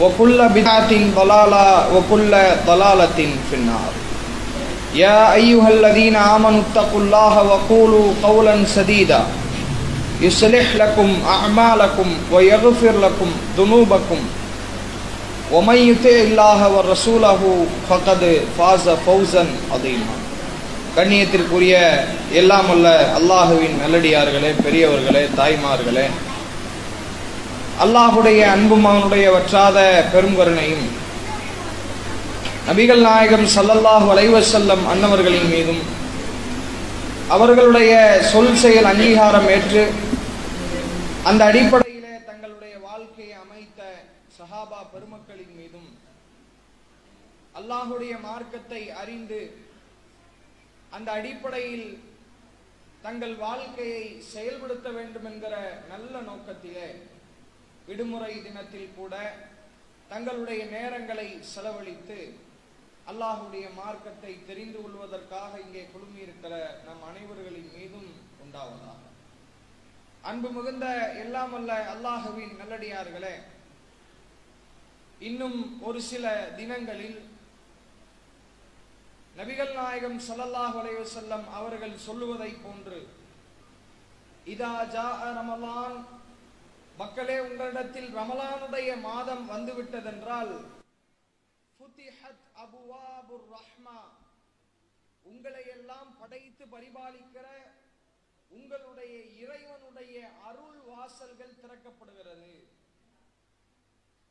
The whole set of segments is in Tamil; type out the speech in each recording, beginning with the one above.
وكل بدعة ضلالة وكل ضلالة في النار يا أيها الذين آمنوا اتقوا الله وقولوا قولا سديدا يصلح لكم أعمالكم ويغفر لكم ذنوبكم ومن يطع الله ورسوله فقد فاز فوزا عظيما கண்ணியத்திற்குரிய எல்லாம் அல்ல அல்லாஹுவின் நல்லடியார்களே பெரியவர்களே தாய்மார்களே அல்லாஹுடைய அன்பும் அவனுடைய வற்றாத பெருங்கருணையும். நபிகள் நாயகம் சல்லல்லாஹு அலைவசல்லம் அன்னவர்களின் மீதும் அவர்களுடைய சொல் செயல் அங்கீகாரம் ஏற்று அந்த அடிப்படையிலே தங்களுடைய வாழ்க்கையை அமைத்த சஹாபா பெருமக்களின் மீதும் அல்லாஹுடைய மார்க்கத்தை அறிந்து அந்த அடிப்படையில் தங்கள் வாழ்க்கையை செயல்படுத்த வேண்டும் என்கிற நல்ல நோக்கத்திலே விடுமுறை தினத்தில் கூட தங்களுடைய நேரங்களை செலவழித்து அல்லாஹுடைய மார்க்கத்தை தெரிந்து கொள்வதற்காக இங்கே குழுமியிருக்கிற நம் அனைவர்களின் மீதும் உண்டாவதாக. அன்பு மிகுந்த எல்லாம் அல்ல அல்லாஹுவின் நல்லடியார்களே இன்னும் ஒரு சில தினங்களில் நபிகள் நாயகம் ஸல்லல்லாஹு அலைஹி அவர்கள் சொல்லுவதை போன்று இதா ஜா ரமலான் மக்களே உங்களிடத்தில் ரமலானுடைய மாதம் வந்துவிட்டதென்றால் ரஹ்மா. உங்களை எல்லாம் படைத்து பரிபாலிக்கிற உங்களுடைய இறைவனுடைய அருள் வாசல்கள் திறக்கப்படுகிறது.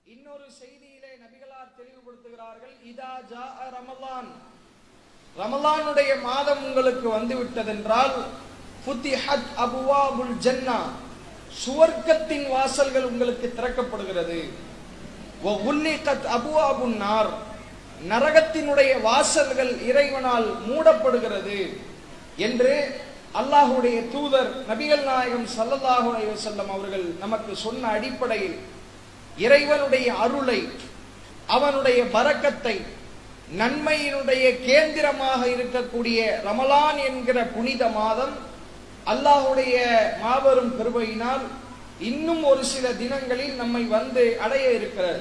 இன்னொரு செய்தியிலே நபிகளார் தெளிவுபடுத்துகிறார்கள் இதா ஜா ரமலான். ரமலானுடைய மாதம் உங்களுக்கு வந்துவிட்டதென்றால் அபுவாபுல் ஜன்னா. சுவர்க்கத்தின் வாசல்கள் உங்களுக்கு திறக்கப்படுகிறது. அபுவாபுன் நார். நரகத்தினுடைய வாசல்கள் இறைவனால் மூடப்படுகிறது என்று அல்லாஹுடைய தூதர் நபிகள் நாயகம் சல்லல்லாஹு செல்லம் அவர்கள் நமக்கு சொன்ன அடிப்படையில் இறைவனுடைய அருளை அவனுடைய பறக்கத்தை நன்மையினுடைய கேந்திரமாக இருக்கக்கூடிய ரமலான் என்கிற புனித மாதம் அல்லாஹுடைய மாபெரும் பெருமையினால் இன்னும் ஒரு சில தினங்களில் நம்மை வந்து அடைய இருக்கிறது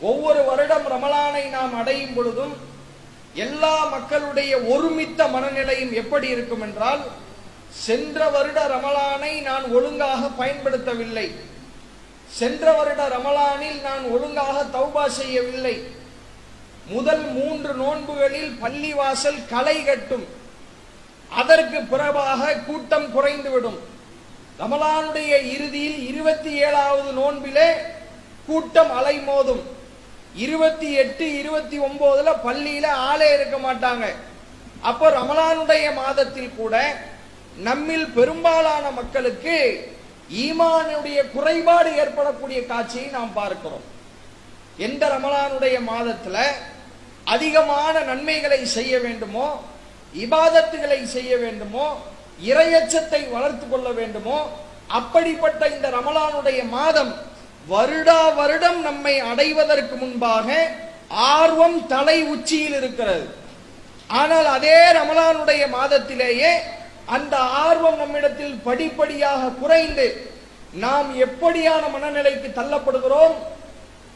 ஒவ்வொரு வருடம் ரமலானை நாம் அடையும் பொழுதும் எல்லா மக்களுடைய ஒருமித்த மனநிலையும் எப்படி இருக்கும் என்றால் சென்ற வருட ரமலானை நான் ஒழுங்காக பயன்படுத்தவில்லை. சென்ற வருட ரமலானில் நான் ஒழுங்காக தௌபா செய்யவில்லை. முதல் மூன்று நோன்புகளில் பள்ளிவாசல் களை கட்டும். அதற்கு பிறகாக கூட்டம் குறைந்துவிடும். ரமலானுடைய இறுதியில் இருபத்தி ஏழாவது நோன்பிலே கூட்டம் அலைமோதும். இருபத்தி எட்டு இருபத்தி ஒன்பதுல பள்ளியில ஆளே இருக்க மாட்டாங்க. அப்போ ரமலானுடைய மாதத்தில் கூட நம்மில் பெரும்பாலான மக்களுக்கு ஈமானுடைய குறைபாடு ஏற்படக்கூடிய காட்சியை நாம் பார்க்கிறோம். எந்த ரமலானுடைய மாதத்துல அதிகமான நன்மைகளை செய்ய வேண்டுமோ இபாதத்துகளை செய்ய வேண்டுமோ இரையச்சத்தை வளர்த்து கொள்ள வேண்டுமோ அப்படிப்பட்ட இந்த ரமலானுடைய மாதம் வருடா வருடம் நம்மை அடைவதற்கு முன்பாக ஆர்வம் தலை உச்சியில் இருக்கிறது. ஆனால் அதே ரமலானுடைய மாதத்திலேயே அந்த ஆர்வம் நம்மிடத்தில் படிப்படியாக குறைந்து நாம் எப்படியான மனநிலைக்கு தள்ளப்படுகிறோம்?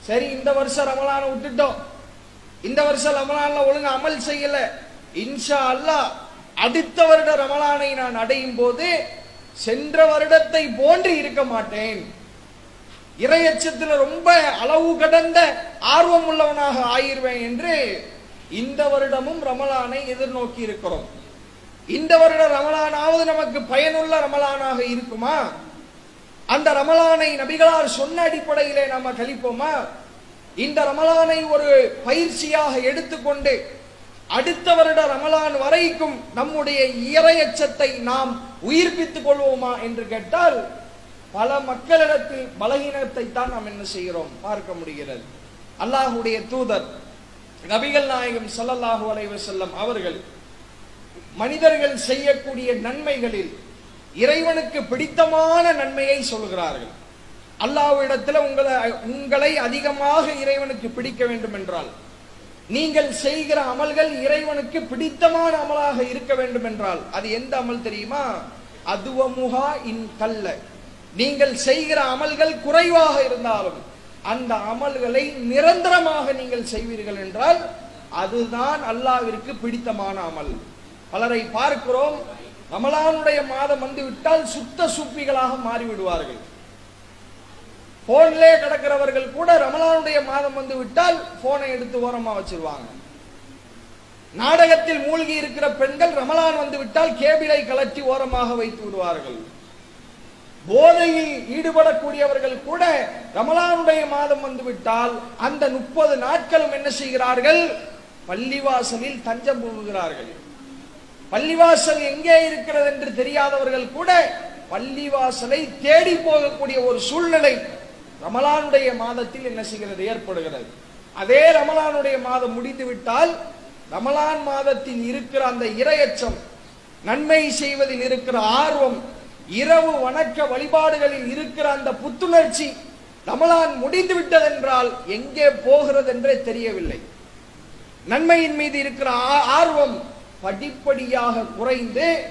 சரி இந்த வருஷம் ரமலான விட்டுட்டோம். இந்த வருஷம் ரமலான்ல ஒழுங்கு அமல் செய்யல. இன்ஷா அல்லாஹ் அடுத்த வருட ரமலானை நான் அடையும் போது சென்ற வருடத்தை போன்று இருக்க மாட்டேன். இரையச்சத்தில் ரொம்ப அளவு கடந்த ஆர்வம் உள்ளவனாக ஆயிருவேன் என்று இந்த வருடமும் ரமலானை எதிர்நோக்கி இருக்கிறோம். இந்த வருட ரமலானாவது நமக்கு பயனுள்ள ரமலானாக இருக்குமா? அந்த ரமலானை நபிகளால் சொன்ன அடிப்படையிலே நாம கழிப்போமா? இந்த ரமலானை ஒரு பயிற்சியாக எடுத்துக்கொண்டு அடுத்த வருட ரமலான் வரைக்கும் நம்முடைய இறையச்சத்தை நாம் உயிர்ப்பித்துக் கொள்வோமா என்று கேட்டால் பல மக்களிடத்தில் பலகீனத்தை தான் நாம் என்ன செய்கிறோம்? பார்க்க முடிகிறது. அல்லாஹுடைய தூதர் நபிகள் நாயகம் சல்லல்லாஹு அலைஹி செல்லம் அவர்கள் மனிதர்கள் செய்யக்கூடிய நன்மைகளில் இறைவனுக்கு பிடித்தமான நன்மையை சொல்கிறார்கள். அல்லாஹ்விடத்தில் உங்களை உங்களை அதிகமாக இறைவனுக்கு பிடிக்க வேண்டும் என்றால் நீங்கள் செய்கிற அமல்கள் இறைவனுக்கு பிடித்தமான அமலாக இருக்க வேண்டும் என்றால் அது எந்த அமல் தெரியுமா? அதுவமுகா இன் கல்ல நீங்கள் செய்கிற அமல்கள் குறைவாக இருந்தாலும் அந்த அமல்களை நிரந்தரமாக நீங்கள் செய்வீர்கள் என்றால் அதுதான் அல்லாவிற்கு பிடித்தமான அமல். பலரை பார்க்கிறோம் ரமலானுடைய மாதம் வந்துவிட்டால் சுத்த சுப்பிகளாக மாறிவிடுவார்கள். போன்லே கிடக்கிறவர்கள் கூட ரமலானுடைய மாதம் வந்து விட்டால் போனை எடுத்து ஓரமா வச்சிருவாங்க. நாடகத்தில் மூழ்கி இருக்கிற பெண்கள் ரமலான் வந்து விட்டால் கேபிளை கலற்றி ஓரமாக வைத்து விடுவார்கள். போதையில் ஈடுபடக்கூடியவர்கள் கூட ரமலானுடைய மாதம் வந்துவிட்டால் அந்த முப்பது நாட்களும் என்ன செய்கிறார்கள்? பள்ளிவாசலில் தஞ்சம் புகுகிறார்கள். பள்ளிவாசல் எங்கே இருக்கிறது என்று தெரியாதவர்கள் கூட பள்ளிவாசலை தேடி போகக்கூடிய ஒரு சூழ்நிலை ரமலானுடைய மாதத்தில் என்ன செய்கிறது? ஏற்படுகிறது. அதே ரமலானுடைய மாதம் முடிந்துவிட்டால் ரமலான் மாதத்தில் இருக்கிற அந்த இரையச்சம் நன்மை செய்வதில் இருக்கிற ஆர்வம் இரவு வணக்க வழிபாடுகளில் இருக்கிற அந்த புத்துணர்ச்சி ரமலான் முடிந்து விட்டதென்றால் எங்கே போகிறது என்றே தெரியவில்லை. நன்மையின் மீது இருக்கிற ஆ- ஆர்வம் படிப்படியாக குறைந்து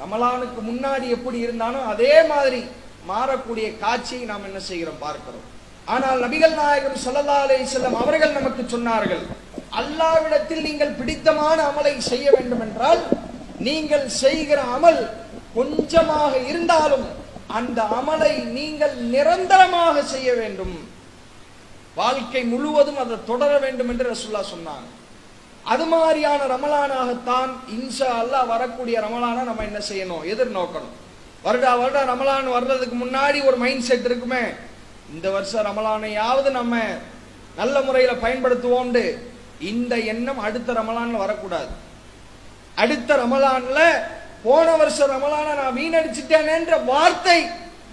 ரமலானுக்கு முன்னாடி எப்படி இருந்தானோ அதே மாதிரி மாறக்கூடிய காட்சியை நாம் என்ன செய்கிறோம் பார்க்கிறோம். ஆனால் நபிகள் நாயகம் ஸல்லல்லாஹு அலைஹி அவர்கள் நமக்கு சொன்னார்கள் அல்லாவிடத்தில் நீங்கள் பிடித்தமான அமலை செய்ய வேண்டும் என்றால் நீங்கள் செய்கிற அமல் கொஞ்சமாக இருந்தாலும் அந்த அமலை நீங்கள் நிரந்தரமாக செய்ய வேண்டும். வாழ்க்கை முழுவதும் அதை தொடர வேண்டும் என்று ரசுல்லா சொன்னாங்க. அது மாதிரியான ரமலானாகத்தான் இன்ஷா அல்லாஹ் வரக்கூடிய ரமலானா நம்ம என்ன செய்யணும்? எதிர்நோக்கணும். வருடா வருடா ரமலான் வர்றதுக்கு முன்னாடி ஒரு மைண்ட் செட் இருக்குமே. இந்த வருஷம் ரமலானையாவது நம்ம நல்ல முறையில் பயன்படுத்துவோம்னு இந்த எண்ணம் அடுத்த ரமலானில் வரக்கூடாது. அடுத்த ரமலான்ல போன வருஷம் ரமலானை நான் வீணடிச்சிட்டேனேன்ற வார்த்தை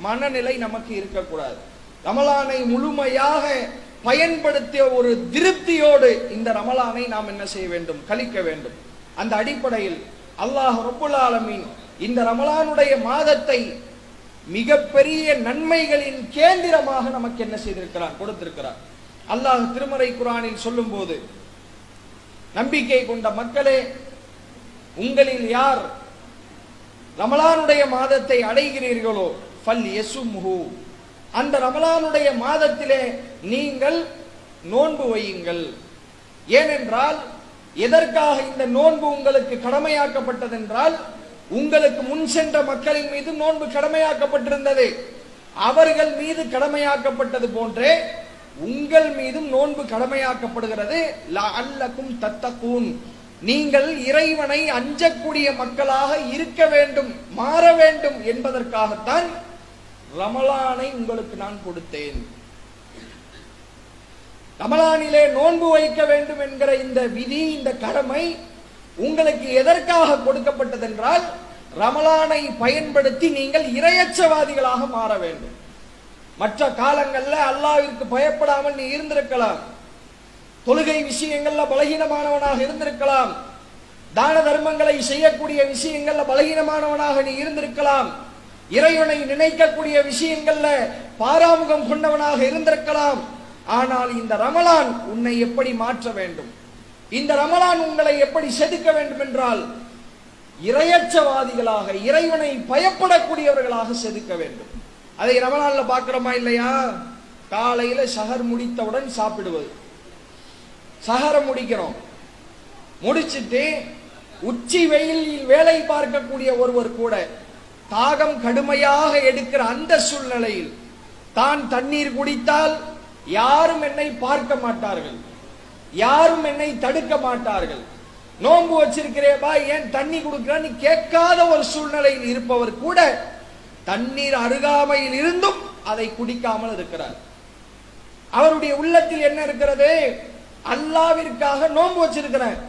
மனநிலை நமக்கு இருக்கக்கூடாது. ரமலானை முழுமையாக பயன்படுத்திய ஒரு திருப்தியோடு இந்த ரமலானை நாம் என்ன செய்ய வேண்டும்? கழிக்க வேண்டும். அந்த அடிப்படையில் அல்லாஹ் ரொப்புல் ஆலமீன் இந்த ரமலானுடைய மாதத்தை மிகப்பெரிய நன்மைகளின் கேந்திரமாக நமக்கு என்ன செய்திருக்கிறார் கொடுத்திருக்கிறார். அல்லாஹ் திருமறை குரானில் சொல்லும்போது நம்பிக்கை கொண்ட மக்களே உங்களில் யார் ரமலானுடைய மாதத்தை அடைகிறீர்களோ ஃபல் யசுமுஹு. அந்த ரமலானுடைய மாதத்திலே நீங்கள் நோன்பு வையுங்கள். ஏனென்றால் எதற்காக இந்த நோன்பு உங்களுக்கு கடமையாக்கப்பட்டதென்றால் உங்களுக்கு முன் சென்ற மக்களின் மீது நோன்பு கடமையாக்கப்பட்டிருந்தது. அவர்கள் மீது கடமையாக்கப்பட்டது போன்றே உங்கள் மீதும் நோன்பு கடமையாக்கப்படுகிறது. அல்லக்கும் தத்தக்கூன் நீங்கள் இறைவனை அஞ்சக்கூடிய மக்களாக இருக்க வேண்டும் மாற வேண்டும் என்பதற்காகத்தான் ரமலானை உங்களுக்கு நான் கொடுத்தேன். ரமலானிலே நோன்பு வைக்க வேண்டும் என்கிற இந்த விதி இந்த கடமை உங்களுக்கு எதற்காக கொடுக்கப்பட்டதென்றால் ரமலானை பயன்படுத்தி நீங்கள் இரையச்சவாதிகளாக மாற வேண்டும். மற்ற காலங்கள்ல அல்லாவிற்கு பயப்படாமல் நீ இருந்திருக்கலாம். தொழுகை விஷயங்கள்ல பலகீனமானவனாக இருந்திருக்கலாம். தான தர்மங்களை செய்யக்கூடிய விஷயங்கள்ல பலகீனமானவனாக நீ இருந்திருக்கலாம். இறைவனை நினைக்கக்கூடிய விஷயங்கள்ல பாராமுகம் கொண்டவனாக இருந்திருக்கலாம். ஆனால் இந்த ரமலான் உன்னை எப்படி மாற்ற வேண்டும்? இந்த ரமலான் உங்களை எப்படி செதுக்க வேண்டும் என்றால் இரையச்சவாதிகளாக இறைவனை பயப்படக்கூடியவர்களாக செதுக்க வேண்டும். அதை ரமலான்ல பார்க்கிறோமா இல்லையா? காலையில சஹர் முடித்தவுடன் சாப்பிடுவது. சகரை முடிக்கிறோம். முடிச்சிட்டு உச்சி வெயிலில் வேலை பார்க்கக்கூடிய ஒருவர் கூட தாகம் கடுமையாக எடுக்கிற அந்த சூழ்நிலையில் தான் தண்ணீர் குடித்தால் யாரும் என்னை பார்க்க மாட்டார்கள். யாரும் என்னை தடுக்க மாட்டார்கள். நோன்பு வச்சிருக்கிறேபா ஏன் தண்ணி கொடுக்கிறான்னு கேட்காத ஒரு சூழ்நிலையில் இருப்பவர் கூட தண்ணீர் அருகாமையில் இருந்தும் அதை குடிக்காமல் இருக்கிறார். அவருடைய உள்ளத்தில் என்ன இருக்கிறது? அல்லாவிற்காக நோன்பு வச்சிருக்கிறேன்.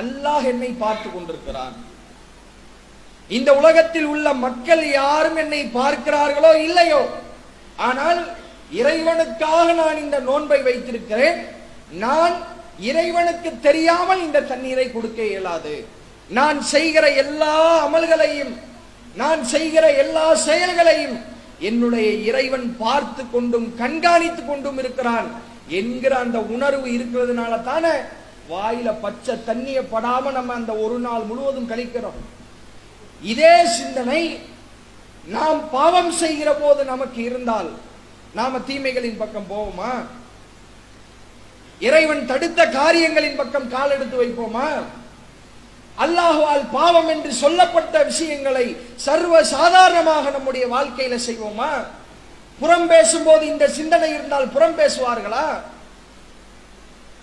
அல்லாஹ் என்னை பார்த்து கொண்டிருக்கிறான். இந்த உலகத்தில் உள்ள மக்கள் யாரும் என்னை பார்க்கிறார்களோ இல்லையோ? ஆனால் இறைவனுக்காக நான் இந்த நோன்பை வைத்திருக்கிறேன். நான் இறைவனுக்கு தெரியாமல் இந்த தண்ணீரை கொடுக்க இயலாது. நான் செய்கிற எல்லா அமல்களையும் நான் செய்கிற எல்லா செயல்களையும் என்னுடைய இறைவன் பார்த்து கொண்டும் கண்காணித்து கொண்டும் இருக்கிறான் என்கிற அந்த உணர்வு இருக்கிறதுனால தானே வாயில பச்சை தண்ணிய படாம நம்ம அந்த ஒரு நாள் முழுவதும் கழிக்கிறோம். இதே சிந்தனை நாம் பாவம் செய்கிற போது நமக்கு இருந்தால் நாம தீமைகளின் பக்கம் போவோமா? இறைவன் தடுத்த காரியங்களின் பக்கம் கால் எடுத்து வைப்போமா? அல்லாஹுவால் பாவம் என்று சொல்லப்பட்ட விஷயங்களை சர்வ சாதாரணமாக நம்முடைய வாழ்க்கையில செய்வோமா? புறம் பேசும்போது இந்த சிந்தனை இருந்தால் புறம் பேசுவார்களா?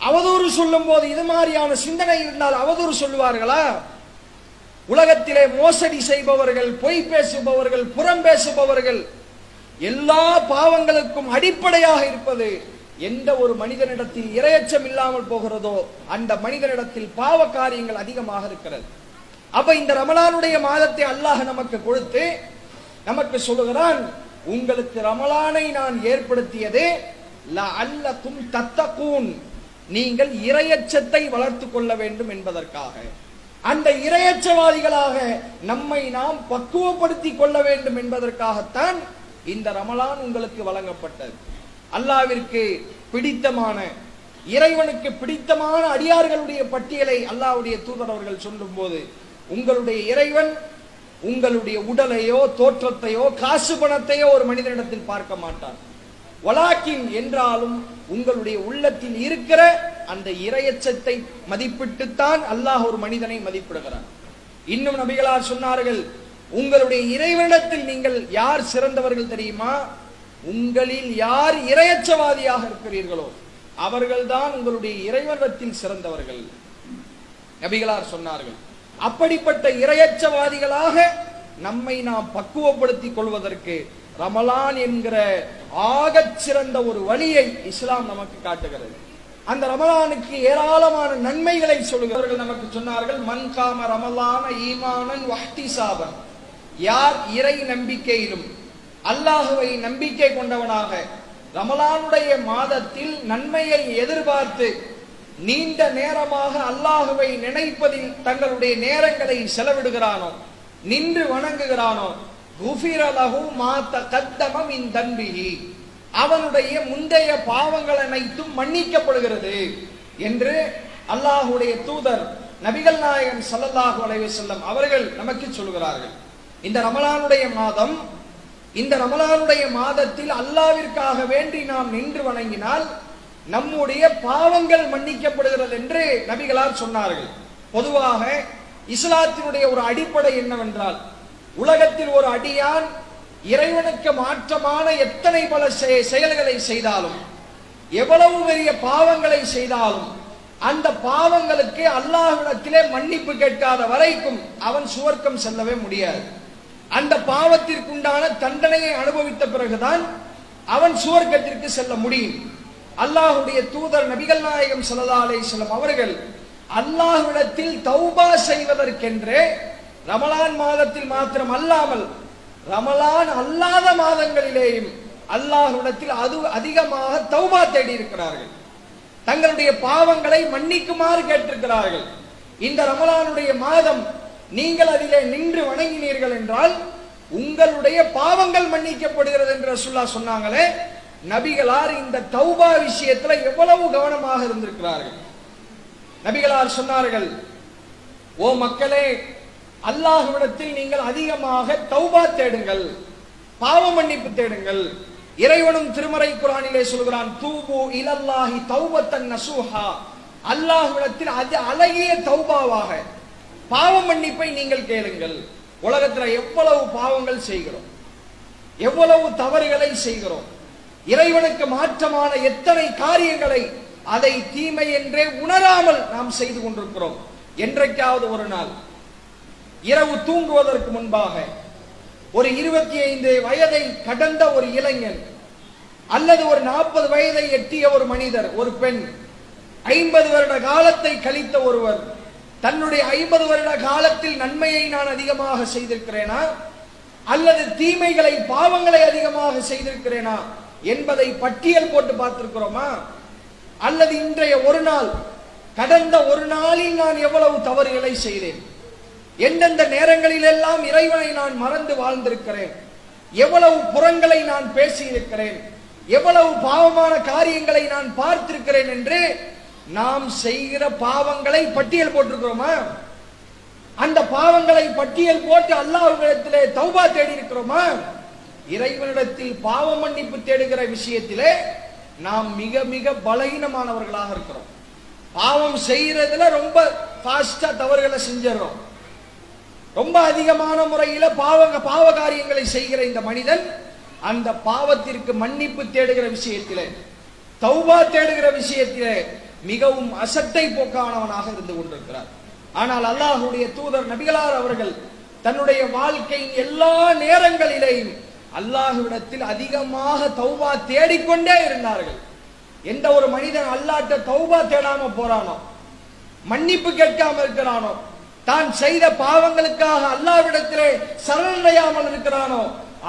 அவதூறு சொல்லும் போது இது மாதிரியான சிந்தனை இருந்தால் அவதூறு சொல்லுவார்களா? உலகத்திலே மோசடி செய்பவர்கள் பொய் பேசுபவர்கள் புறம் பேசுபவர்கள் எல்லா பாவங்களுக்கும் அடிப்படையாக இருப்பது எந்த ஒரு மனிதனிடத்தில் இரையச்சம் இல்லாமல் போகிறதோ அந்த மனிதனிடத்தில் பாவ காரியங்கள் அதிகமாக இருக்கிறது. அப்ப இந்த ரமலானுடைய மாதத்தை அல்லாஹ் நமக்கு கொடுத்து நமக்கு சொல்லுகிறான் உங்களுக்கு ரமலானை நான் ஏற்படுத்தியது அல்லக்கும் தத்தக்கூன் நீங்கள் இரையச்சத்தை வளர்த்துக் கொள்ள வேண்டும் என்பதற்காக. அந்த இரையச்சவாதிகளாக நம்மை நாம் பக்குவப்படுத்திக் கொள்ள வேண்டும் என்பதற்காகத்தான் இந்த ரமலான் உங்களுக்கு வழங்கப்பட்டது. அல்லாவிற்கு பிடித்தமான இறைவனுக்கு பிடித்தமான அடியார்களுடைய பட்டியலை அல்லாவுடைய தூதர் அவர்கள் சொல்லும் போது உங்களுடைய இறைவன் உங்களுடைய உடலையோ தோற்றத்தையோ காசு பணத்தையோ ஒரு மனிதனிடத்தில் பார்க்க மாட்டார் வலாக்கின் என்றாலும் உங்களுடைய உள்ளத்தில் இருக்கிற அந்த இரையச்சத்தை மதிப்பிட்டுத்தான் அல்லாஹ் ஒரு மனிதனை மதிப்பிடுகிறார் இன்னும் நபிகளார் சொன்னார்கள் உங்களுடைய இறைவனிடத்தில் நீங்கள் யார் சிறந்தவர்கள் தெரியுமா? உங்களில் யார் இரையச்சவாதியாக இருக்கிறீர்களோ அவர்கள்தான் உங்களுடைய இறைவனத்தில் சிறந்தவர்கள். நபிகளார் சொன்னார்கள் அப்படிப்பட்ட இரையச்சவாதிகளாக நம்மை நாம் பக்குவப்படுத்திக் கொள்வதற்கு ரமலான் என்கிற ஆகச் சிறந்த ஒரு வழியை இஸ்லாம் நமக்கு காட்டுகிறது. அந்த ரமலானுக்கு ஏராளமான நன்மைகளை சொல்லுகிறவர்கள் நமக்கு சொன்னார்கள் மன்காம ரமலான ஈமானன் வஹ்தி சாபன் யார் இறை நம்பிக்கையிலும் அல்லாஹுவை நம்பிக்கை கொண்டவனாக ரமலானுடைய மாதத்தில் நன்மையை எதிர்பார்த்து நீண்ட நேரமாக அல்லாஹுவை நினைப்பதில் தங்களுடைய நேரங்களை செலவிடுகிறானோ நின்று வணங்குகிறானோ குஃபிரலகு மாத்த கத்தமம் இன் தன்பிகி அவனுடைய முந்தைய பாவங்கள் அனைத்தும் மன்னிக்கப்படுகிறது என்று அல்லாஹுடைய தூதர் நபிகள் நாயகன் சல்லல்லாஹு அலைஹி செல்லம் அவர்கள் நமக்கு சொல்கிறார்கள். இந்த ரமலானுடைய மாதம் இந்த ரமலானுடைய மாதத்தில் அல்லாவிற்காக வேண்டி நாம் நின்று வணங்கினால் நம்முடைய பாவங்கள் மன்னிக்கப்படுகிறது என்று நபிகளார் சொன்னார்கள். பொதுவாக இஸ்லாத்தினுடைய ஒரு அடிப்படை என்னவென்றால் உலகத்தில் ஒரு அடியான் இறைவனுக்கு மாற்றமான எத்தனை பல செயல்களை செய்தாலும் எவ்வளவு பெரிய பாவங்களை செய்தாலும் அந்த பாவங்களுக்கு அல்லாஹ்விடத்திலே மன்னிப்பு கேட்காத வரைக்கும் அவன் சுவர்க்கம் செல்லவே முடியாது. அந்த பாவத்திற்குண்டான தண்டனையை அனுபவித்த பிறகுதான் அவன் சுவர்க்கத்திற்கு செல்ல முடியும். அல்லாஹுடைய தூதர் நபிகள் நாயகம் சல்லா செல்லும் அவர்கள் அல்லாஹ்விடத்தில் தௌபா செய்வதற்கென்றே ரமலான் மாதத்தில் மாத்திரம் அல்லாமல் ரமலான் அல்லாத மாதங்களிலேயும் அல்லாஹ்விடத்தில் அது அதிகமாக தௌபா தேடி இருக்கிறார்கள் தங்களுடைய பாவங்களை மன்னிக்குமாறு கேட்டிருக்கிறார்கள். இந்த ரமலானுடைய மாதம் நீங்கள் அதிலே நின்று வணங்கினீர்கள் என்றால் உங்களுடைய பாவங்கள் மன்னிக்கப்படுகிறது என்று ரசுல்லா சொன்னாங்களே நபிகளார் இந்த தௌபா விஷயத்துல எவ்வளவு கவனமாக இருந்திருக்கிறார்கள். நபிகளார் சொன்னார்கள் ஓ மக்களே அல்லாஹ்விடத்தில் நீங்கள் அதிகமாக தௌபா தேடுங்கள் பாவ மன்னிப்பு தேடுங்கள். இறைவனும் திருமறை குரானிலே சொல்கிறான் தூபு இலல்லாஹி தௌபத்தன் நசூஹா. அல்லாஹ்விடத்தில் அது அழகிய தௌபாவாக பாவ மன்னிப்பை நீங்கள் கேளுங்கள். உலகத்தில் எவ்வளவு பாவங்கள் செய்கிறோம். எவ்வளவு தவறுகளை செய்கிறோம். இறைவனுக்கு மாற்றமான எத்தனை காரியங்களை அதை தீமை என்றே உணராமல் நாம் செய்து கொண்டிருக்கிறோம். என்றைக்காவது ஒரு நாள். இரவு தூங்குவதற்கு முன்பாக ஒரு இருபத்தி ஐந்து வயதை கடந்த ஒரு இளைஞன் அல்லது ஒரு நாற்பது வயதை எட்டிய ஒரு மனிதர் ஒரு பெண் ஐம்பது வருட காலத்தை கழித்த ஒருவர் தன்னுடைய ஐம்பது வருட காலத்தில் நன்மையை நான் அதிகமாக செய்திருக்கிறேனா? அல்லது தீமைகளை பாவங்களை அதிகமாக செய்திருக்கிறேனா? என்பதை பட்டியல் போட்டு பார்த்திருக்கிறோமா? அல்லது இன்றைய ஒரு நாள் கடந்த ஒரு நாளில் நான் எவ்வளவு தவறுகளை செய்தேன்? எந்தெந்த நேரங்களில் எல்லாம் இறைவனை நான் மறந்து வாழ்ந்திருக்கிறேன்? எவ்வளவு புறங்களை நான் பேசியிருக்கிறேன்? எவ்வளவு பாவமான காரியங்களை நான் பார்த்திருக்கிறேன் என்று நாம் செய்கிற பாவங்களை பட்டியல் போட்டிருக்கிறோமா? அந்த பாவங்களை பட்டியல் போட்டு அல்லாஹ்விடத்திலே தௌபா தேடி இருக்கிறோமா இறைவனிடத்தில் பாவ மன்னிப்பு தேடுகிற விஷயத்திலே நாம் மிக மிக பலகீனமானவர்களாக இருக்கிறோம். பாவம் செய்யறதுல ரொம்ப ஃபாஸ்டா தவறுகளை செஞ்சிடறோம். ரொம்ப அதிகமான முறையில பாவங்க பாவ காரியங்களை செய்கிற இந்த மனிதன் அந்த பாவத்திற்கு மன்னிப்பு தேடுகிற விஷயத்திலே தௌபா தேடுகிற விஷயத்திலே மிகவும் அசட்டை போக்கானவனாக இருந்து கொண்டிருக்கிறார். ஆனால் அல்லாஹுடைய தூதர் நபிகளார் அவர்கள் தன்னுடைய வாழ்க்கையின் எல்லா நேரங்களிலேயும் அல்லாஹுவிடத்தில் அதிகமாக தௌபா தேடிக்கொண்டே இருந்தார்கள். எந்த ஒரு மனிதன் அல்லாட்ட தௌபா தேடாம போறானோ மன்னிப்பு கேட்காம இருக்கிறானோ தான் செய்த பாவங்களுக்காக அல்லாவிடத்திலே சரணடையாமல் இருக்கிறானோ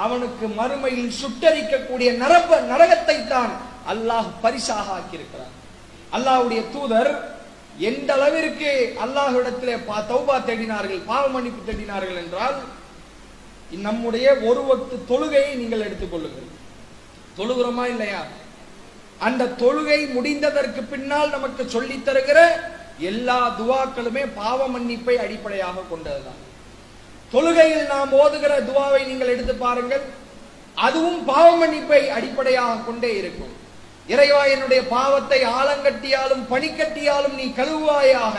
அவனுக்கு மறுமையில் சுட்டரிக்கக்கூடிய நரப நரகத்தை தான் அல்லாஹ் பரிசாக ஆக்கியிருக்கிறான். அல்லாஹுடைய தூதர் எந்த அளவிற்கு அல்லாஹ்விடத்திலே பா- தௌபா தேடினார்கள் பாவ மன்னிப்பு தேடினார்கள் என்றால் நம்முடைய ஒரு வக்து தொழுகையை நீங்கள் எடுத்துக்கொள்ளுங்கள் தொழுகிறோமா இல்லையா? அந்த தொழுகை முடிந்ததற்கு பின்னால் நமக்கு சொல்லித் தருகிற எல்லா துவாக்களுமே பாவ மன்னிப்பை அடிப்படையாக கொண்டதுதான். தொழுகையில் நாம் ஓதுகிற துவாவை நீங்கள் எடுத்து பாருங்கள். அதுவும் பாவ மன்னிப்பை அடிப்படையாக கொண்டே இருக்கும். இறைவா என்னுடைய பாவத்தை ஆலங்கட்டியாலும் பனிக்கட்டியாலும் நீ கழுவாயாக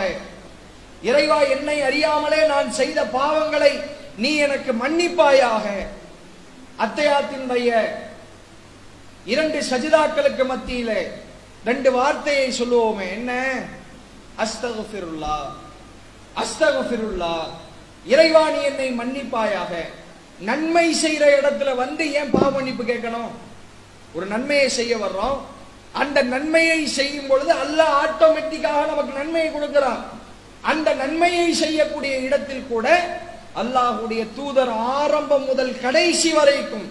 இறைவா என்னை அறியாமலே நான் செய்த பாவங்களை நீ எனக்கு மன்னிப்பாயாக. அத்தையாத்தினுடைய இரண்டு சஜிதாக்களுக்கு மத்தியிலே ரெண்டு வார்த்தையை சொல்லுவோமே என்ன? அஸ்தகுஃபிருல்லா அஸ்தகுஃபிருல்லா இறைவா நீ என்னை மன்னிப்பாயாக. நன்மை செய்யற இடத்துல வந்து ஏன் பாவ மன்னிப்பு கேட்கணும்? ஒரு நன்மையை செய்ய வர்றோம் அந்த நன்மையை செய்யும் பொழுது அல்லாஹ் ஆட்டோமேட்டிக்காக நமக்கு நன்மையை கொடுக்கிறான். அந்த நன்மையை செய்யக்கூடிய இடத்தில் கூட அல்லாஹுடைய தூதர் ஆரம்பம் முதல் கடைசி வரைக்கும்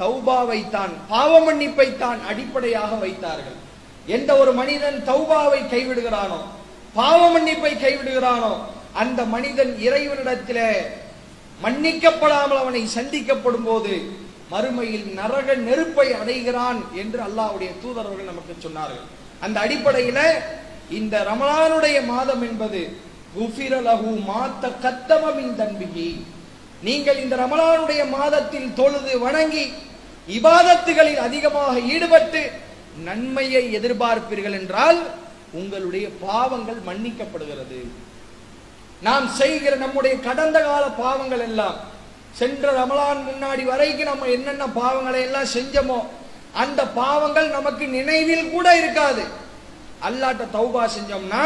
தௌபாவை தான் பாவ மன்னிப்பை தான் அடிப்படையாக வைத்தார்கள். எந்த ஒரு மனிதன் தௌபாவை கைவிடுகிறானோ பாவ மன்னிப்பை கைவிடுகிறானோ அந்த மனிதன் இறைவனிடத்தில் மன்னிக்கப்படாமல் அவனை சந்திக்கப்படும் போது மறுமையில் நரக நெருப்பை அடைகிறான் என்று அல்லாஹ்வுடைய தூதரவர்கள் நமக்கு சொன்னார்கள். அந்த அடிப்படையில இந்த ரமலானுடைய மாதம் என்பது குஃபிரலகு மாத்த கத்தமின் தன்பிகி நீங்கள் இந்த ரமலானுடைய மாதத்தில் தொழுது வணங்கி இபாதத்துகளில் அதிகமாக ஈடுபட்டு நன்மையை எதிர்பார்ப்பீர்கள் என்றால் உங்களுடைய பாவங்கள் மன்னிக்கப்படுகிறது. நாம் செய்கிற நம்முடைய கடந்த கால பாவங்கள் எல்லாம் சென்ற ரமலான் முன்னாடி வரைக்கும் நம்ம என்னென்ன பாவங்களை எல்லாம் செஞ்சோமோ அந்த பாவங்கள் நமக்கு நினைவில் கூட இருக்காது. அல்லாட்ட தௌபா செஞ்சோம்னா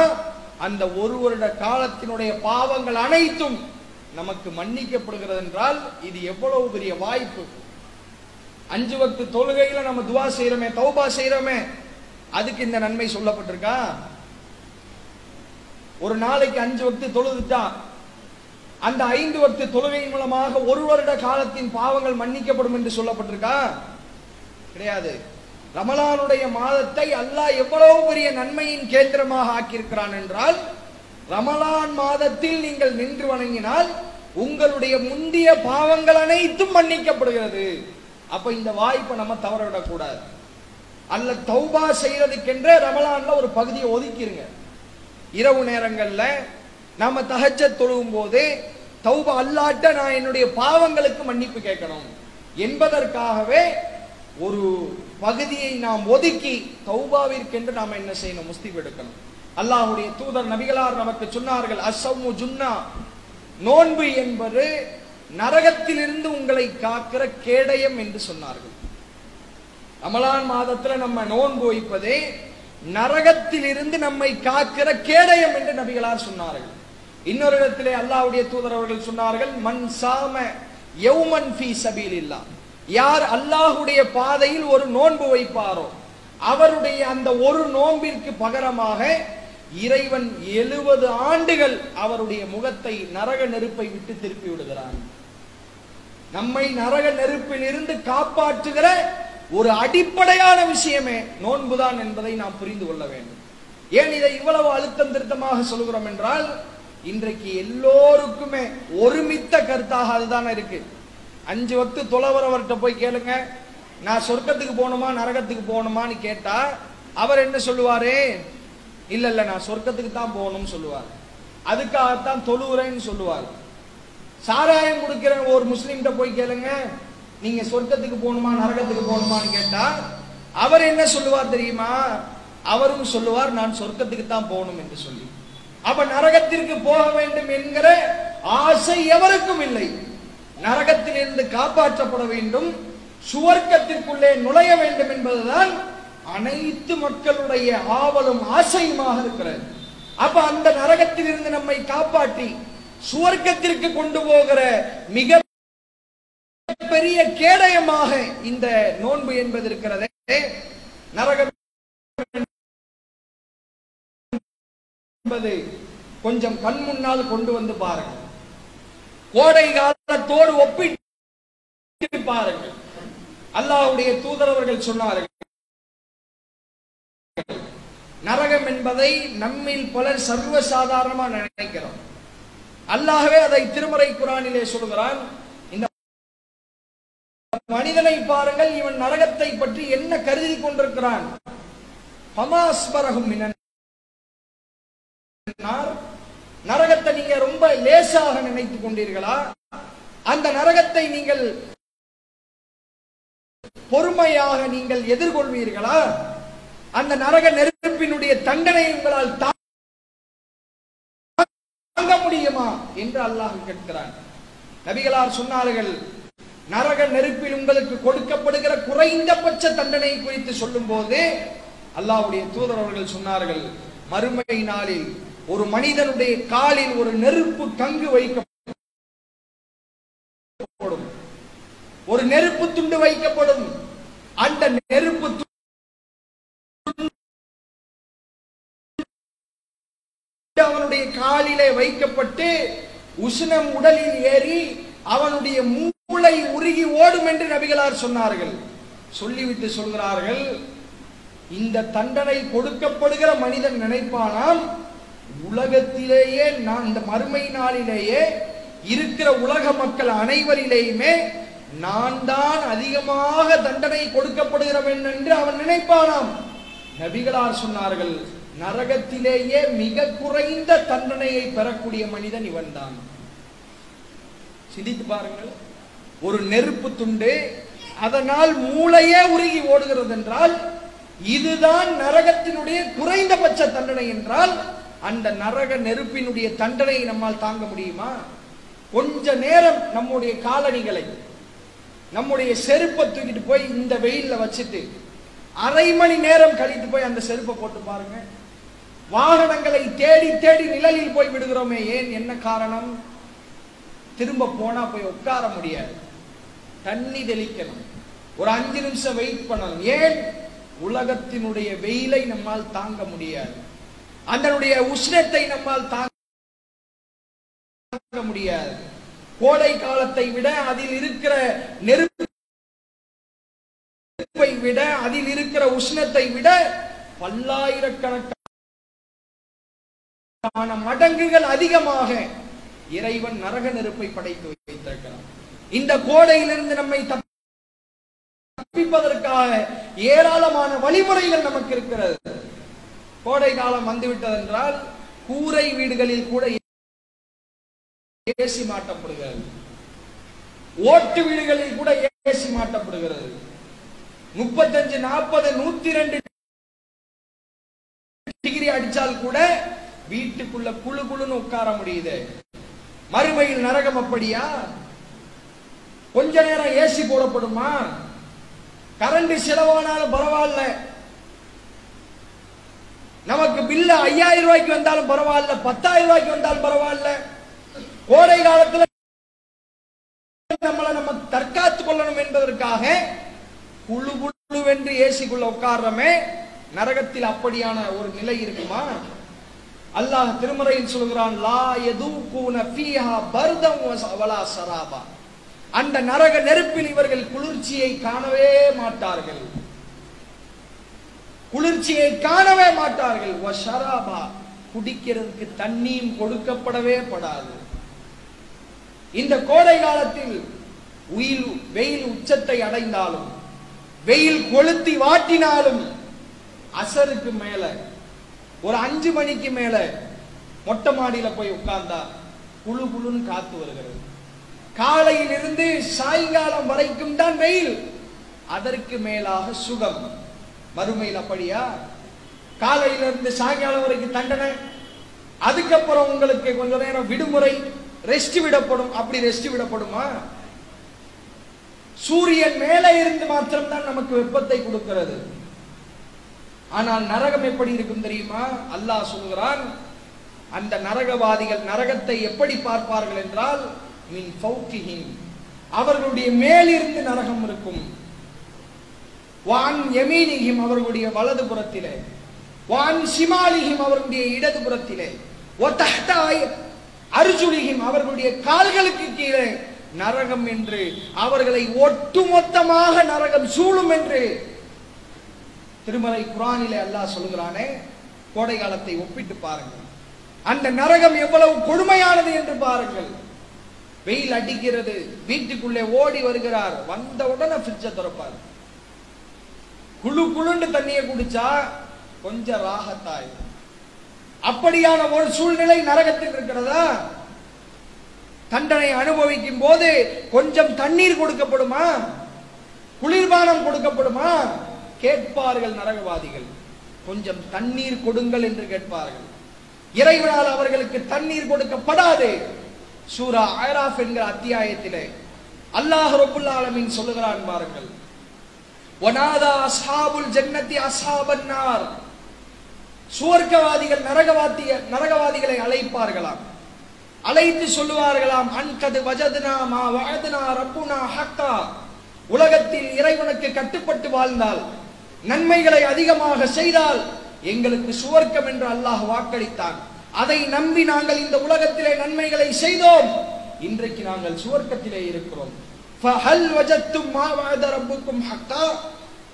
அந்த ஒரு வருட காலத்தினுடைய பாவங்கள் அனைத்தும் நமக்கு மன்னிக்கப்படுகிறது என்றால் இது எவ்வளவு பெரிய வாய்ப்பு. அஞ்சு வக்து தொழுகையில நம்ம துவா செய்யறோமே தௌபா செய்யறோமே அதுக்கு இந்த நன்மை சொல்லப்பட்டிருக்கா? ஒரு நாளைக்கு அஞ்சு வக்து தொழுதுட்டான் அந்த ஐந்து வக்து தொழுகை மூலமாக ஒரு வருட காலத்தின் பாவங்கள் மன்னிக்கப்படும் என்று சொல்லப்பட்டிருக்கா? கிடையாது. ரமலானுடைய மாதத்தை அல்லாஹ் எவ்வளவு பெரிய நன்மையின் கேந்திரமாக ஆக்கியிருக்கிறான் என்றால் ரமலான் மாதத்தில் நீங்கள் நின்று வணங்கினால் உங்களுடைய முந்திய பாவங்கள் அனைத்தும் மன்னிக்கப்படுகிறது. அப்ப இந்த வாய்ப்பை நம்ம தவறவிடக்கூடாது. அல்ல தௌபா செய்யறதுக்கென்றே ரமலான்ல ஒரு பகுதியை ஒதுக்கிருங்க. இரவு நேரங்கள்ல நாம தகஜ தொழுகும் போது தௌபா அல்லாட்ட நான் என்னுடைய பாவங்களுக்கு மன்னிப்பு கேட்கணும். என்பதற்காகவே ஒரு பகுதியை நாம் ஒதுக்கி தௌபாவிற்கென்று நாம் என்ன செய்யணும்? முஸ்தீப் எடுக்கணும். அல்லாஹ்வுடைய தூதர் நபிகளார் நமக்கு சொன்னார்கள் அசம்மு ஜுன்னா. நோன்பு என்பது நரகத்திலிருந்து உங்களை காக்கிற கேடயம் என்று சொன்னார்கள். ரமலான் மாதத்துல நம்ம நோன்பு வைப்பதே நரகத்திலிருந்து நம்மை காக்கிற கேடயம் என்று நபிகளார் சொன்னார்கள். இன்னொரு இடத்திலே அல்லாவுடைய தூதர் அவர்கள் சொன்னார்கள் மன் சாம யௌமன் யார் அல்லாஹுடைய பாதையில் ஒரு நோன்பு வைப்பாரோ அவருடைய அந்த ஒரு நோன்பிற்கு பகரமாக இறைவன் எழுபது ஆண்டுகள் அவருடைய முகத்தை நரக நெருப்பை விட்டு திருப்பி விடுகிறான். நம்மை நரக நெருப்பில் இருந்து காப்பாற்றுகிற ஒரு அடிப்படையான விஷயமே நோன்புதான் என்பதை நாம் புரிந்து கொள்ள வேண்டும். ஏன் இதை இவ்வளவு அழுத்தம் திருத்தமாக சொல்கிறோம் என்றால் இன்றைக்கு எல்லோருக்குமே ஒருமித்த கருத்தாக அதுதானே இருக்கு. அஞ்சு வக்து தொலைவரவர்கிட்ட போய் கேளுங்க. நான் சொர்க்கத்துக்கு போகணுமா நரகத்துக்கு போகணுமான்னு கேட்டா அவர் என்ன சொல்லுவாரு? இல்ல இல்ல நான் சொர்க்கத்துக்கு தான் போகணும்னு சொல்லுவார். அதுக்காகத்தான் தொழுகிறேன்னு சொல்லுவார். சாராயம் கொடுக்கிற ஒரு முஸ்லீம்கிட்ட போய் கேளுங்க. நீங்க சொர்க்கத்துக்கு போகணுமா நரகத்துக்கு போகணுமான்னு கேட்டா அவர் என்ன சொல்லுவார் தெரியுமா? அவரும் சொல்லுவார் நான் சொர்க்கத்துக்கு தான் போகணும் என்று சொல்லி. அப்ப நரகத்திற்கு போக வேண்டும் என்கிற ஆசை எவருக்கும் இல்லை. நரகத்திலிருந்து காப்பாற்றப்பட வேண்டும் சுவர்க்கத்திற்குள்ளே நுழைய வேண்டும் என்பதுதான் அனைத்து மக்களுடைய ஆவலும் ஆசையுமாக இருக்கிறது. அப்ப அந்த நரகத்திலிருந்து நம்மை காப்பாற்றி சுவர்க்கத்திற்கு கொண்டு போகிற மிக பெரிய கேடயமாக இந்த நோன்பு என்பது இருக்கிறதே. நரகம் என்பது கொஞ்சம் கண் முன்னால் கொண்டு வந்து பாருங்கள். கோடை காலத்தோடு ஒப்பிட்டு பாருங்கள். அல்லாவுடைய தூதரவர்கள் சொன்னார்கள். நரகம் என்பதை நம்மில் பலர் சர்வசாதாரணமா நினைக்கிறோம். அல்லாகவே அதை திருமறை குரானிலே சொல்கிறான். இந்த மனிதனை பாருங்கள் இவன் நரகத்தை பற்றி என்ன கருதி கொண்டிருக்கிறான்? பமாஸ்பரகும் மினன் நரகத்தை நீங்க ரொம்ப லேசாக நினைத்துக் கொண்டீர்களா? அந்த நரகத்தை நீங்கள் பொறுமையாக நீங்கள் எதிர்கொள்வீர்களா? அந்த நரக நெருப்பினுடைய தண்டனை உங்களால் தாங்க முடியுமா? என்று அல்லாஹ் கேட்கிறான். நபிகளார் சொன்னார்கள் நரக நெருப்பில் உங்களுக்கு கொடுக்கப்படுகிற குறைந்தபட்ச தண்டனை குறித்து சொல்லும் போது அல்லாஹ்வுடைய தூதர் அவர்கள் சொன்னார்கள் மறுமை நாளில் ஒரு மனிதனுடைய காலில் ஒரு நெருப்பு கங்கு வைக்கப்படும். ஒரு நெருப்பு துண்டு வைக்கப்படும். அந்த நெருப்பு அவனுடைய காலிலே வைக்கப்பட்டு உஷ்ணம் உடலில் ஏறி அவனுடைய மூளை உருகி ஓடும் என்று நபிகளார் சொன்னார்கள். சொல்லிவிட்டு சொல்கிறார்கள் இந்த தண்டனை கொடுக்கப்படுகிற மனிதன் நினைப்பானால் உலகத்திலேயே நான் இந்த மறுமை நாளிலேயே இருக்கிற உலக மக்கள் அனைவரிலேயுமே நான் தான் அதிகமாக தண்டனை கொடுக்கப்படுகிறவன் என்று அவன் நினைப்பானாம். நபிகளார் சொன்னார்கள் நரகத்திலேயே மிக குறைந்த தண்டனையை பெறக்கூடிய மனிதன் இவன்தான். சிந்தித்து பாருங்கள் ஒரு நெருப்பு துண்டு அதனால் மூளையே உருகி ஓடுகிறது என்றால் இதுதான் நரகத்தினுடைய குறைந்தபட்ச தண்டனை என்றால் அந்த நரக நெருப்பினுடைய தண்டனையை நம்மால் தாங்க முடியுமா? கொஞ்ச நேரம் நம்முடைய காலணிகளை நம்முடைய செருப்பை தூக்கிட்டு போய் இந்த வெயில்ல வச்சுட்டு அரை மணி நேரம் கழித்து போய் அந்த செருப்பை போட்டு பாருங்க. வாகனங்களை தேடி தேடி நிழலில் போய் விடுகிறோமே ஏன் என்ன காரணம்? திரும்ப போனா போய் உட்கார முடியாது. தண்ணி தெளிக்கணும். ஒரு அஞ்சு நிமிஷம் வெயிட் பண்ணணும். ஏன்? உலகத்தினுடைய வெயிலை நம்மால் தாங்க முடியாது. அதனுடைய உஷ்ணத்தை நம்மால் தாங்க முடியாது. கோடை காலத்தை விட அதில் இருக்கிற நெருப்பை விட அதில் இருக்கிற உஷ்ணத்தை விட பல்லாயிரக்கணக்கான மடங்குகள் அதிகமாக இறைவன் நரக நெருப்பை படைத்து வைத்திருக்கிறான். இந்த கோடையிலிருந்து நம்மை தப்பிப்பதற்காக ஏராளமான வழிமுறைகள் நமக்கு இருக்கிறது. கோடை காலம் வந்துவிட்டதென்றால் கூரை வீடுகளில் கூட ஏசி மாட்டப்படுகிறது. ஓட்டு வீடுகளில் கூட ஏசி மாட்டப்படுகிறது. முப்பத்தஞ்சு நாற்பது நூத்தி ரெண்டு டிகிரி அடிச்சால் கூட வீட்டுக்குள்ள குழு குழுன்னு உட்கார முடியுது. மறுமையில் நரகம் அப்படியா? கொஞ்ச நேரம் ஏசி போடப்படுமா? கரண்ட் செலவானாலும் பரவாயில்ல. நமக்கு பில்லு ஐயாயிரம் ரூபாய்க்கு வந்தாலும் பரவாயில்ல பத்தாயிரம் ரூபாய்க்கு வந்தாலும் பரவாயில்ல. கோடை காலத்துல நம்மளை நம்ம தற்காத்துக் கொள்ளணும் என்பதற்காக குழு குழுவென்று ஏசிக்குள்ள உட்கார்றமே நரகத்தில் அப்படியான ஒரு நிலை இருக்குமா? அல்லாஹ் திருமறையில் சொல்கிறான் லா எதுக்கூன ஃபீஹா பர்தம் வலா சராபா. அந்த நரக நெருப்பில் இவர்கள் குளிர்ச்சியை காணவே மாட்டார்கள். குளிர்ச்சியை காணவே மாட்டார்கள். வஷராபா குடிக்கிறதுக்கு தண்ணியும் கொடுக்கப்படவே படாது. இந்த கோடை காலத்தில் உயில் வெயில் உச்சத்தை அடைந்தாலும் வெயில் கொளுத்தி வாட்டினாலும் அசருக்கு மேல ஒரு அஞ்சு மணிக்கு மேல மொட்டை மாடியில போய் உட்கார்ந்தா குழு குழுன்னு காத்து வருகிறது. காலையில் இருந்து சாயங்காலம் வரைக்கும் தான் வெயில். அதற்கு மேலாக சுகம். மறுமையில் அப்படியா? காலையில இருந்து சாயங்காலம் வரைக்கும் தண்டனை. அதுக்கப்புறம் உங்களுக்கு கொஞ்ச நேரம் விடுமுறை ரெஸ்ட் விடப்படும். அப்படி ரெஸ்ட் விடப்படுமா? சூரியன் மேலே இருந்து மாத்திரம்தான் நமக்கு வெப்பத்தை கொடுக்கிறது. ஆனால் நரகம் எப்படி இருக்கும் தெரியுமா? அல்லாஹ் சொல்கிறான் அந்த நரகவாதிகள் நரகத்தை எப்படி பார்ப்பார்கள் என்றால் மின் அவர்களுடைய மேலிருந்து நரகம் இருக்கும். வான் யமீனிஹிம் அவர்களுடைய வலது புறத்திலே. வான் சிமாலிகிம் அவர்களுடைய இடது புறத்திலே. ஒத்தஹ்தாய் அவர்களுடைய கால்களுக்கு கீழே நரகம் என்று அவர்களை ஒட்டுமொத்தமாக நரகம் சூழும் என்று திருமலை குரானிலே அல்லாஹ் சொல்கிறானே கோடை காலத்தை ஒப்பிட்டு பாருங்கள். அந்த நரகம் எவ்வளவு கொடுமையானது என்று பாருங்கள். வெயில் அடிக்கிறது வீட்டுக்குள்ளே ஓடி வருகிறார் வந்த உடனே ஃப்ரிட்ஜை திறப்பார். குழு குழுண்டு தண்ணியை குடிச்சா கொஞ்சம் ராகத்தாய். அப்படியான ஒரு சூழ்நிலை நரகத்தில் இருக்கிறதா? தண்டனை அனுபவிக்கும் போது கொஞ்சம் தண்ணீர் கொடுக்கப்படுமா? குளிர்பானம் கொடுக்கப்படுமா? கேட்பார்கள் நரகவாதிகள். கொஞ்சம் தண்ணீர் கொடுங்கள் என்று கேட்பார்கள். இறைவனால் அவர்களுக்கு தண்ணீர் கொடுக்கப்படாது. சூரா ஆயராஃப் என்கிற அத்தியாயத்திலே அல்லாஹ் ரபுல் சொல்லுகிறான் பாருங்கள். வனாதா அஸ்ஹாபுல் ஜன்னதி அஸ்ஹாபன் சுவர்க்கவாதிகள் நரகவாதிய நரகவாதிகளை அழைப்பார்களாம். அழைத்து சொல்லுவார்களாம் அன்கது வஜதுனா மா வஅதுனா ரப்புனா ஹக்கா. உலகத்தில் இறைவனுக்கு கட்டுப்பட்டு வாழ்ந்தால் நன்மைகளை அதிகமாக செய்தால் எங்களுக்கு சுவர்க்கம் என்று அல்லாஹ் வாக்களித்தான். அதை நம்பி நாங்கள் இந்த உலகத்திலே நன்மைகளை செய்தோம். இன்றைக்கு நாங்கள் சுவர்க்கத்திலே இருக்கிறோம். ஃபஹல் வஜத்தும் மா ரப்புக்கும் ஹக்கா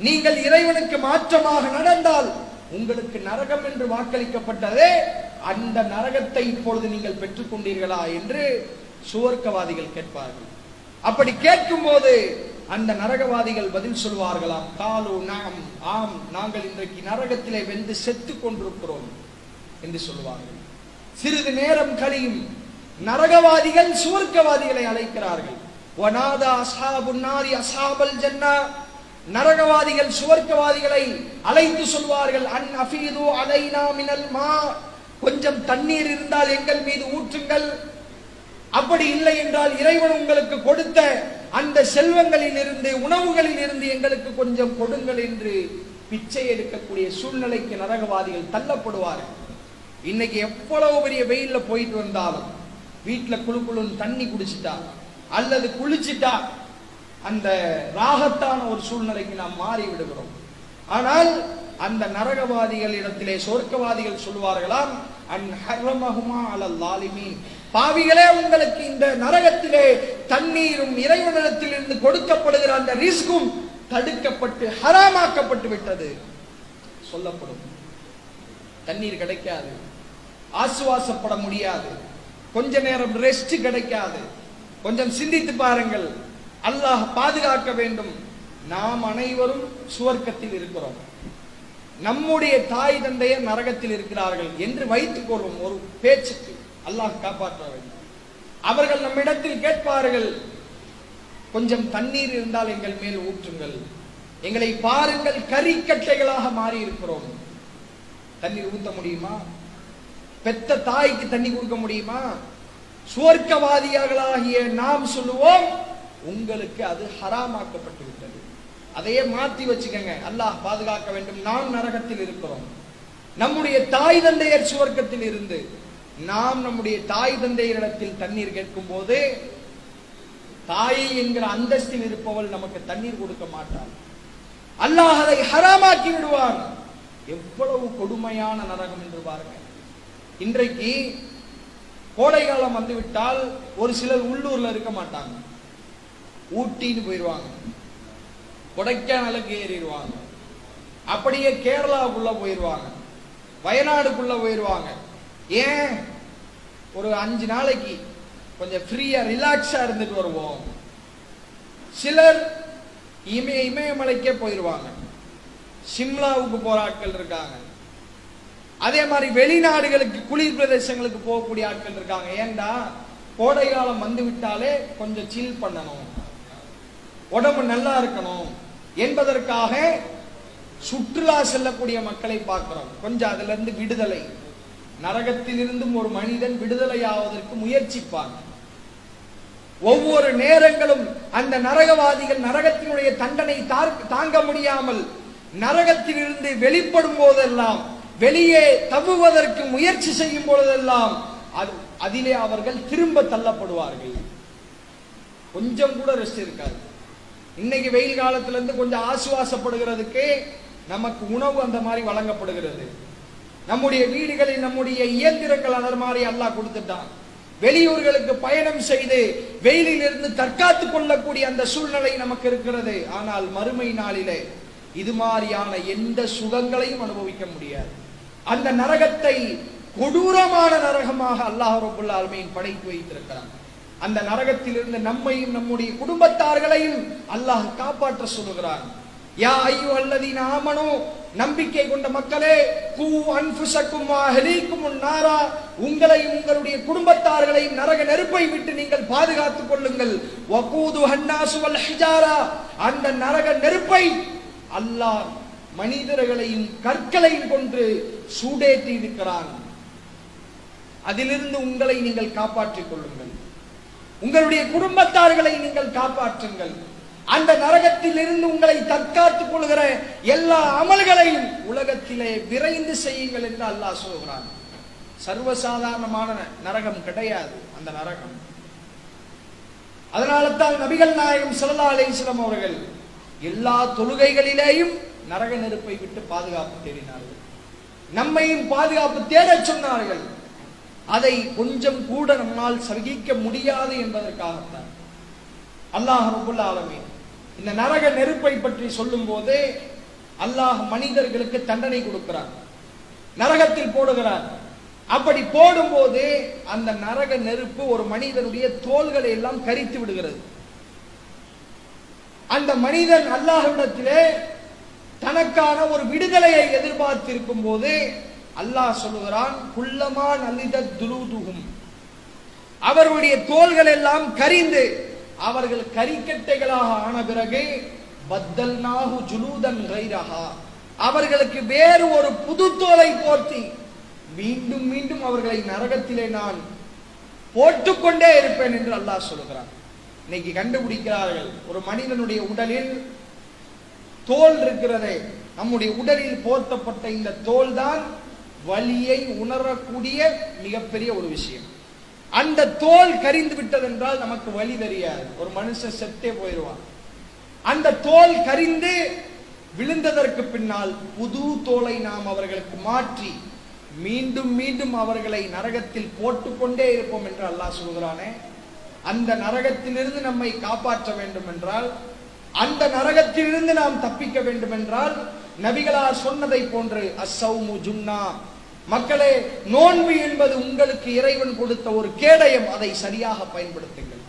நீங்கள் இறைவனுக்கு மாற்றமாக நடந்தால் உங்களுக்கு நரகம் என்று வாக்களிக்கப்பட்டதே. அந்த நரகத்தை இப்பொழுது நீங்கள் பெற்றுக் கொண்டீர்களா என்று சுவர்க்கவாதிகள் கேட்பார்கள். அப்படி கேட்கும் போது அந்த நரகவாதிகள் பதில் சொல்வார்களாம் காலு நாம் ஆம் நாங்கள் இன்றைக்கு நரகத்திலே வெந்து செத்து கொண்டிருக்கிறோம் என்று சொல்வார்கள். சிறிது நேரம் கழியும் நரகவாதிகள் சுவர்க்கவாதிகளை அழைக்கிறார்கள். வனாதா அசாபு நாரி அசாபல் ஜன்னா. நரகவாதிகள் சுவர்க்கவாதிகளை அழைத்து சொல்வார்கள் அன் அஃபீது அலைனா மினல் மா. கொஞ்சம் தண்ணீர் இருந்தால் எங்கள் மீது ஊற்றுங்கள். அப்படி இல்லை என்றால் இறைவன் உங்களுக்கு கொடுத்த அந்த செல்வங்களில் இருந்து உணவுகளில் இருந்து எங்களுக்கு கொஞ்சம் கொடுங்கள் என்று பிச்சை எடுக்கக்கூடிய சூழ்நிலைக்கு நரகவாதிகள் தள்ளப்படுவார்கள் இன்னைக்கு எவ்வளவு பெரிய வெயில்ல போயிட்டு வந்தாலும் வீட்டுல குழு குழுன்னு தண்ணி குடிச்சிட்டா அல்லது குளிச்சிட்டா அந்த ராகத்தான ஒரு சூழ்நிலைக்கு நாம் மாறி விடுகிறோம். ஆனால் அந்த நரகவாதிகள் இடத்திலே சொர்க்கவாதிகள் சொல்வார்களாம் பாவிகளே உங்களுக்கு இந்த நரகத்திலே தண்ணீரும் இறைவனிடத்தில் இருந்து கொடுக்கப்படுகிற அந்த ரிஸ்கும் தடுக்கப்பட்டு ஹராமாக்கப்பட்டு விட்டது. சொல்லப்படும். தண்ணீர் கிடைக்காது. ஆசுவாசப்பட முடியாது. கொஞ்ச நேரம் ரெஸ்ட் கிடைக்காது. கொஞ்சம் சிந்தித்து பாருங்கள். அல்லாஹ் பாதுகாக்க வேண்டும். நாம் அனைவரும் சுவர்க்கத்தில் இருக்கிறோம். நம்முடைய தாய் தந்தையர் நரகத்தில் இருக்கிறார்கள் என்று வைத்துக் கொள்வோம் ஒரு பேச்சுக்கு அல்லாஹ் காப்பாற்ற வேண்டும். அவர்கள் நம்மிடத்தில் கேட்பார்கள் கொஞ்சம் தண்ணீர் இருந்தால் எங்கள் மேல் ஊற்றுங்கள். எங்களை பாருங்கள் கரிக்கட்டைகளாக மாறி இருக்கிறோம் தண்ணீர் ஊற்ற முடியுமா? பெத்த தாய்க்கு தண்ணி கொடுக்க முடியுமா? சுவர்க்கவாதியாகளாகிய நாம் சொல்லுவோம் உங்களுக்கு அது ஹராமாக்கப்பட்டு விட்டது அதையே மாத்தி வச்சுக்கங்க. அல்லாஹ் பாதுகாக்க வேண்டும். நாம் நரகத்தில் இருக்கிறோம். நம்முடைய தாய் தந்தையர் சுவர்க்கத்தில் இருந்து நாம் நம்முடைய தாய் தந்தையரிடத்தில் தண்ணீர் கேட்கும் போது தாய் என்கிற அந்தஸ்தில் இருப்பவள் நமக்கு தண்ணீர் கொடுக்க மாட்டாள். அல்லாஹ் அதை ஹராமாக்கி விடுவான். எவ்வளவு கொடுமையான நரகம் என்று பாருங்க. இன்றைக்கு கோடை காலம் வந்துவிட்டால் ஒரு சிலர் உள்ளூர்ல இருக்க மாட்டாங்க. ஊட்டின்னு போயிடுவாங்க கொடைக்கானலுக்கு ஏறிடுவாங்க. அப்படியே கேரளாவுக்குள்ள போயிடுவாங்க வயநாடுக்குள்ள போயிடுவாங்க ஏன்? ஒரு அஞ்சு நாளைக்கு கொஞ்சம் ஃப்ரீயா ரிலாக்ஸா இருந்துட்டு வருவோம். சிலர் இமய இமயமலைக்கே போயிடுவாங்க சிம்லாவுக்கு போற ஆட்கள் இருக்காங்க. அதே மாதிரி வெளிநாடுகளுக்கு குளிர் பிரதேசங்களுக்கு போகக்கூடிய ஆட்கள் இருக்காங்க. ஏண்டா கோடை காலம் வந்து விட்டாலே கொஞ்சம் சில் பண்ணணும். உடம்பு நல்லா இருக்கணும். என்பதற்காக சுற்றுலா செல்லக்கூடிய மக்களை பார்க்கிறோம். கொஞ்சம் அதுல இருந்து விடுதலை. நரகத்திலிருந்தும் ஒரு மனிதன் விடுதலை ஆவதற்கு முயற்சிப்பான். ஒவ்வொரு நேரங்களும் அந்த நரகவாதிகள் நரகத்தினுடைய தண்டனை தார்- தாங்க முடியாமல் நரகத்திலிருந்து வெளிப்படும் போதெல்லாம் வெளியே தவுவதற்கு முயற்சி செய்யும் பொழுதெல்லாம் அது- அதிலே அவர்கள் திரும்ப தள்ளப்படுவார்கள். கொஞ்சம் கூட ரெஸ்ட் இருக்காது. இன்னைக்கு வெயில் காலத்துல இருந்து கொஞ்சம் ஆசுவாசப்படுகிறதுக்கு நமக்கு உணவு அந்த மாதிரி வழங்கப்படுகிறது. நம்முடைய வீடுகளில் நம்முடைய இயந்திரங்கள் அதர் மாதிரி அல்லாஹ் கொடுத்துட்டான். வெளியூர்களுக்கு பயணம் செய்து வெயிலில் இருந்து தற்காத்துக் கொள்ளக்கூடிய அந்த சூழ்நிலை நமக்கு இருக்கிறது. ஆனால் மறுமை நாளிலே இது மாதிரியான எந்த சுகங்களையும் அனுபவிக்க முடியாது. அந்த நரகத்தை கொடூரமான நரகமாக அல்லாஹ் ரபுல் ஆலமீன் படைத்து வைத்திருக்கிறான். அந்த நரகத்திலிருந்து நம்மையும் நம்முடைய குடும்பத்தார்களையும் அல்லாஹ் காப்பாற்ற சொல்லுகிறான். யா ஐயோ அல்லதீன நாமனோ நம்பிக்கை கொண்ட மக்களே கூ அன்புசக்கும் அஹலீக்கும் நாரா உங்களையும் உங்களுடைய குடும்பத்தார்களையும் நரக நெருப்பை விட்டு நீங்கள் பாதுகாத்துக் கொள்ளுங்கள். வகூது ஹன்னாசு வல் ஹிஜாரா அந்த நரக நெருப்பை அல்லாஹ் மனிதர்களையும் கற்களையும் கொன்று சூடேற்றி இருக்கிறார் அதிலிருந்து உங்களை நீங்கள் காப்பாற்றிக் கொள்ளுங்கள். உங்களுடைய குடும்பத்தார்களை நீங்கள் காப்பாற்றுங்கள். அந்த நரகத்தில் இருந்து உங்களை தற்காத்துக் கொள்கிற எல்லா அமல்களையும் உலகத்திலே விரைந்து செய்யுங்கள் என்று அல்லாஹ் சொல்கிறான். சர்வசாதாரணமான நரகம் கிடையாது அந்த நரகம். அதனால தான் நபிகள் நாயகம் ஸல்லல்லாஹு அலைஹி அவர்கள் எல்லா தொழுகைகளிலேயும் நரக நெருப்பை விட்டு பாதுகாப்பு தேடினார்கள். நம்மையும் பாதுகாப்பு தேடச் சொன்னார்கள். அதை கொஞ்சம் கூட நம்மால் சகிக்க முடியாது என்பதற்காகத்தான். அல்லாஹ் ரபுல் ஆலமீன் இந்த நரக நெருப்பை பற்றி சொல்லும் போது அல்லாஹ் மனிதர்களுக்கு தண்டனை கொடுக்கிறார் நரகத்தில் போடுகிறார் அப்படி போடும்போது அந்த நரக நெருப்பு ஒரு மனிதனுடைய தோள்களை எல்லாம் கரித்து விடுகிறது. அந்த மனிதன் அல்லாஹ்விடத்திலே தனக்கான ஒரு விடுதலையை எதிர்பார்த்திருக்கும் போது அல்லாஹ் சொல்லுகிறான் குள்ளமா நல்லித துலூதுகும் அவர்களுடைய தோள்கள் எல்லாம் கரிந்து அவர்கள் கரிக்கட்டைகளாக ஆன பிறகு பத்தல்நாகு ஜுலூதன் கைரஹா. அவர்களுக்கு வேறு ஒரு புது தோலை போர்த்தி மீண்டும் மீண்டும் அவர்களை நரகத்திலே நான் போட்டுக்கொண்டே இருப்பேன் என்று அல்லாஹ் சொல்லுகிறான். இன்னைக்கு கண்டுபிடிக்கிறார்கள் ஒரு மனிதனுடைய உடலில் தோல் இருக்கிறதே. நம்முடைய உடலில் போர்த்தப்பட்ட இந்த தோல் தான் வலியை உணரக்கூடிய மிகப்பெரிய ஒரு விஷயம். அந்த தோல் கரிந்து விட்டதென்றால் நமக்கு வலி தெரியாது. ஒரு மனுஷன் செத்தே போயிடுவான். அந்த தோல் கரிந்து விழுந்ததற்கு பின்னால் புது தோலை நாம் அவர்களுக்கு மாற்றி மீண்டும் மீண்டும் அவர்களை நரகத்தில் போட்டுக்கொண்டே இருப்போம் என்று அல்லாஹ் சொல்கிறானே. அந்த நரகத்திலிருந்து நம்மை காப்பாற்ற வேண்டும் என்றால் அந்த நரகத்திலிருந்து நாம் தப்பிக்க வேண்டும் என்றால் நபிகளார் சொன்னதை போன்று அசௌமு ஜுன்னா. மக்களே நோன்பு என்பது உங்களுக்கு இறைவன் கொடுத்த ஒரு கேடயம். அதை சரியாக பயன்படுத்துங்கள்.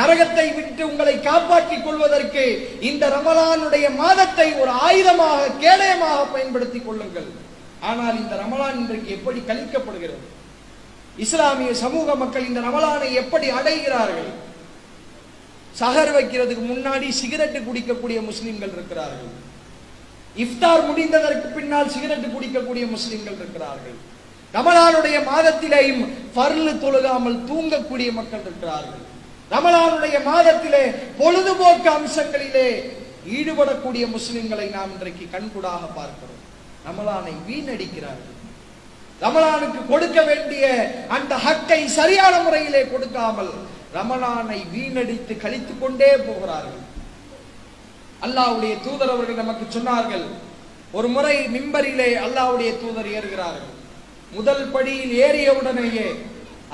நரகத்தை விட்டு உங்களை காப்பாற்றிக் கொள்வதற்கு இந்த ரமலானுடைய மாதத்தை ஒரு ஆயுதமாக கேடயமாக பயன்படுத்திக் கொள்ளுங்கள். ஆனால் இந்த ரமலான் இன்றைக்கு எப்படி கழிக்கப்படுகிறது? இஸ்லாமிய சமூக மக்கள் இந்த ரமலானை எப்படி அடைகிறார்கள்? சஹர் வைக்கிறதுக்கு முன்னாடி சிகரெட் குடிக்கக்கூடிய முஸ்லிம்கள் இருக்கிறார்கள். இஃப்தார் முடிந்ததற்கு பின்னால் சிகரெட் குடிக்கக்கூடிய முஸ்லிம்கள் இருக்கிறார்கள். ரமலானுடைய மாதத்திலேயும் பர்லு தொழுகாமல் தூங்கக்கூடிய மக்கள் இருக்கிறார்கள். ரமலானுடைய மாதத்திலே பொழுதுபோக்கு அம்சங்களிலே ஈடுபடக்கூடிய முஸ்லிம்களை நாம் இன்றைக்கு கண்கூடாக பார்க்கிறோம். ரமலானை வீணடிக்கிறார்கள். ரமலானுக்கு கொடுக்க வேண்டிய அந்த ஹக்கை சரியான முறையிலே கொடுக்காமல் ரமலானை வீணடித்து கழித்துக் கொண்டே போகிறார்கள். அல்லாஹ்வுடைய தூதர் அவர்கள் நமக்கு சொன்னார்கள் ஒரு முறை மிம்பரிலே அல்லாவுடைய தூதர் ஏறுகிறார்கள். முதல் படியில் ஏறியவுடனேயே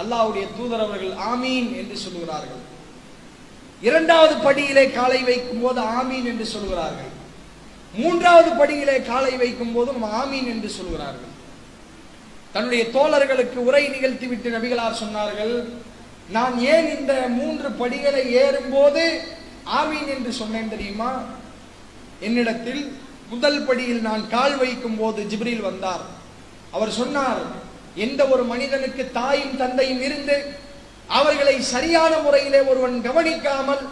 அல்லாவுடைய தூதர் அவர்கள் ஆமீன் என்று சொல்லுகிறார்கள். இரண்டாவது படியிலே காலை வைக்கும் போது ஆமீன் என்று சொல்கிறார்கள் மூன்றாவது படியிலே காலை வைக்கும் போது ஆமீன் என்று சொல்கிறார்கள் தன்னுடைய தோழர்களுக்கு உரை நிகழ்த்தி விட்டு நபிகளார் சொன்னார்கள் நான் ஏன் இந்த மூன்று படிகளை ஏறும்போது ஆமீன் என்று சொன்னேன் தெரியுமா? என்னிடத்தில் முதல் படியில் நான் கால் வைக்கும் போது ஜிப்ரில் வந்தார். அவர் சொன்னார் எந்த ஒரு மனிதனுக்கு தாயும் தந்தையும் இருந்து அவர்களை சரியான முறையிலே ஒருவன் கவனிக்காமல்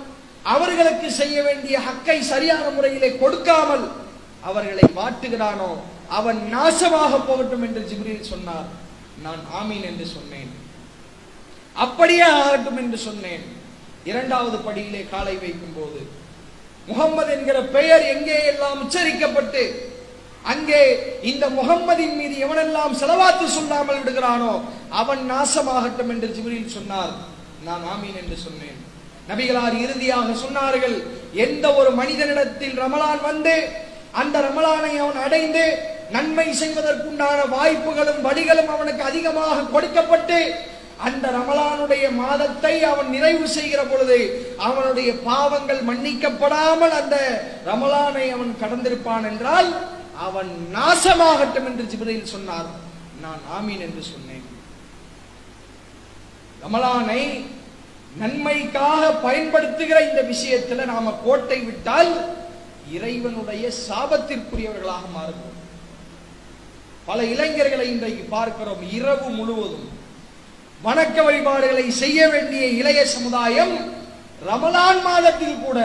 அவர்களுக்கு செய்ய வேண்டிய ஹக்கை சரியான முறையிலே கொடுக்காமல் அவர்களை வாட்டுகிறானோ அவன் நாசமாக போகட்டும் என்று ஜிப்ரில் சொன்னார். நான் ஆமீன் என்று சொன்னேன். அப்படியே ஆகட்டும் என்று சொன்னேன். இரண்டாவது படியிலே காலை வைக்கும் போது முகம்மது என்கிற பெயர் எங்கே எல்லாம் உச்சரிக்கப்பட்டு அங்கே இந்த முகம்மதின் மீது எவனெல்லாம் செலவாத்து சொல்லாமல் விடுகிறானோ அவன் நாசமாகட்டும் என்று ஜிப்ரீல் சொன்னார். நான் ஆமீன் என்று சொன்னேன். நபிகளார் இறுதியாக சொன்னார்கள் எந்த ஒரு மனிதனிடத்தில் ரமலான் வந்து அந்த ரமலானை அவன் அடைந்து நன்மை செய்வதற்குண்டான வாய்ப்புகளும் வழிகளும் அவனுக்கு அதிகமாக கொடுக்கப்பட்டு அந்த ரமலானுடைய மாதத்தை அவன் நிறைவு செய்கிற பொழுது அவனுடைய பாவங்கள் மன்னிக்கப்படாமல் அந்த ரமலானை அவன் கடந்திருப்பான் என்றால் அவன் நாசமாகட்டும் என்று ஜிபிரையில் சொன்னார். நான் ஆமீன் என்று சொன்னேன். ரமலானை நன்மைக்காக பயன்படுத்துகிற இந்த விஷயத்துல நாம கோட்டை விட்டால் இறைவனுடைய சாபத்திற்குரியவர்களாக மாறுகிறோம் பல இளைஞர்களை இன்றைக்கு பார்க்கிறோம் இரவு முழுவதும். வணக்க வழிபாடுகளை செய்ய வேண்டிய இளைய சமுதாயம் ரமலான் மாதத்தில் கூட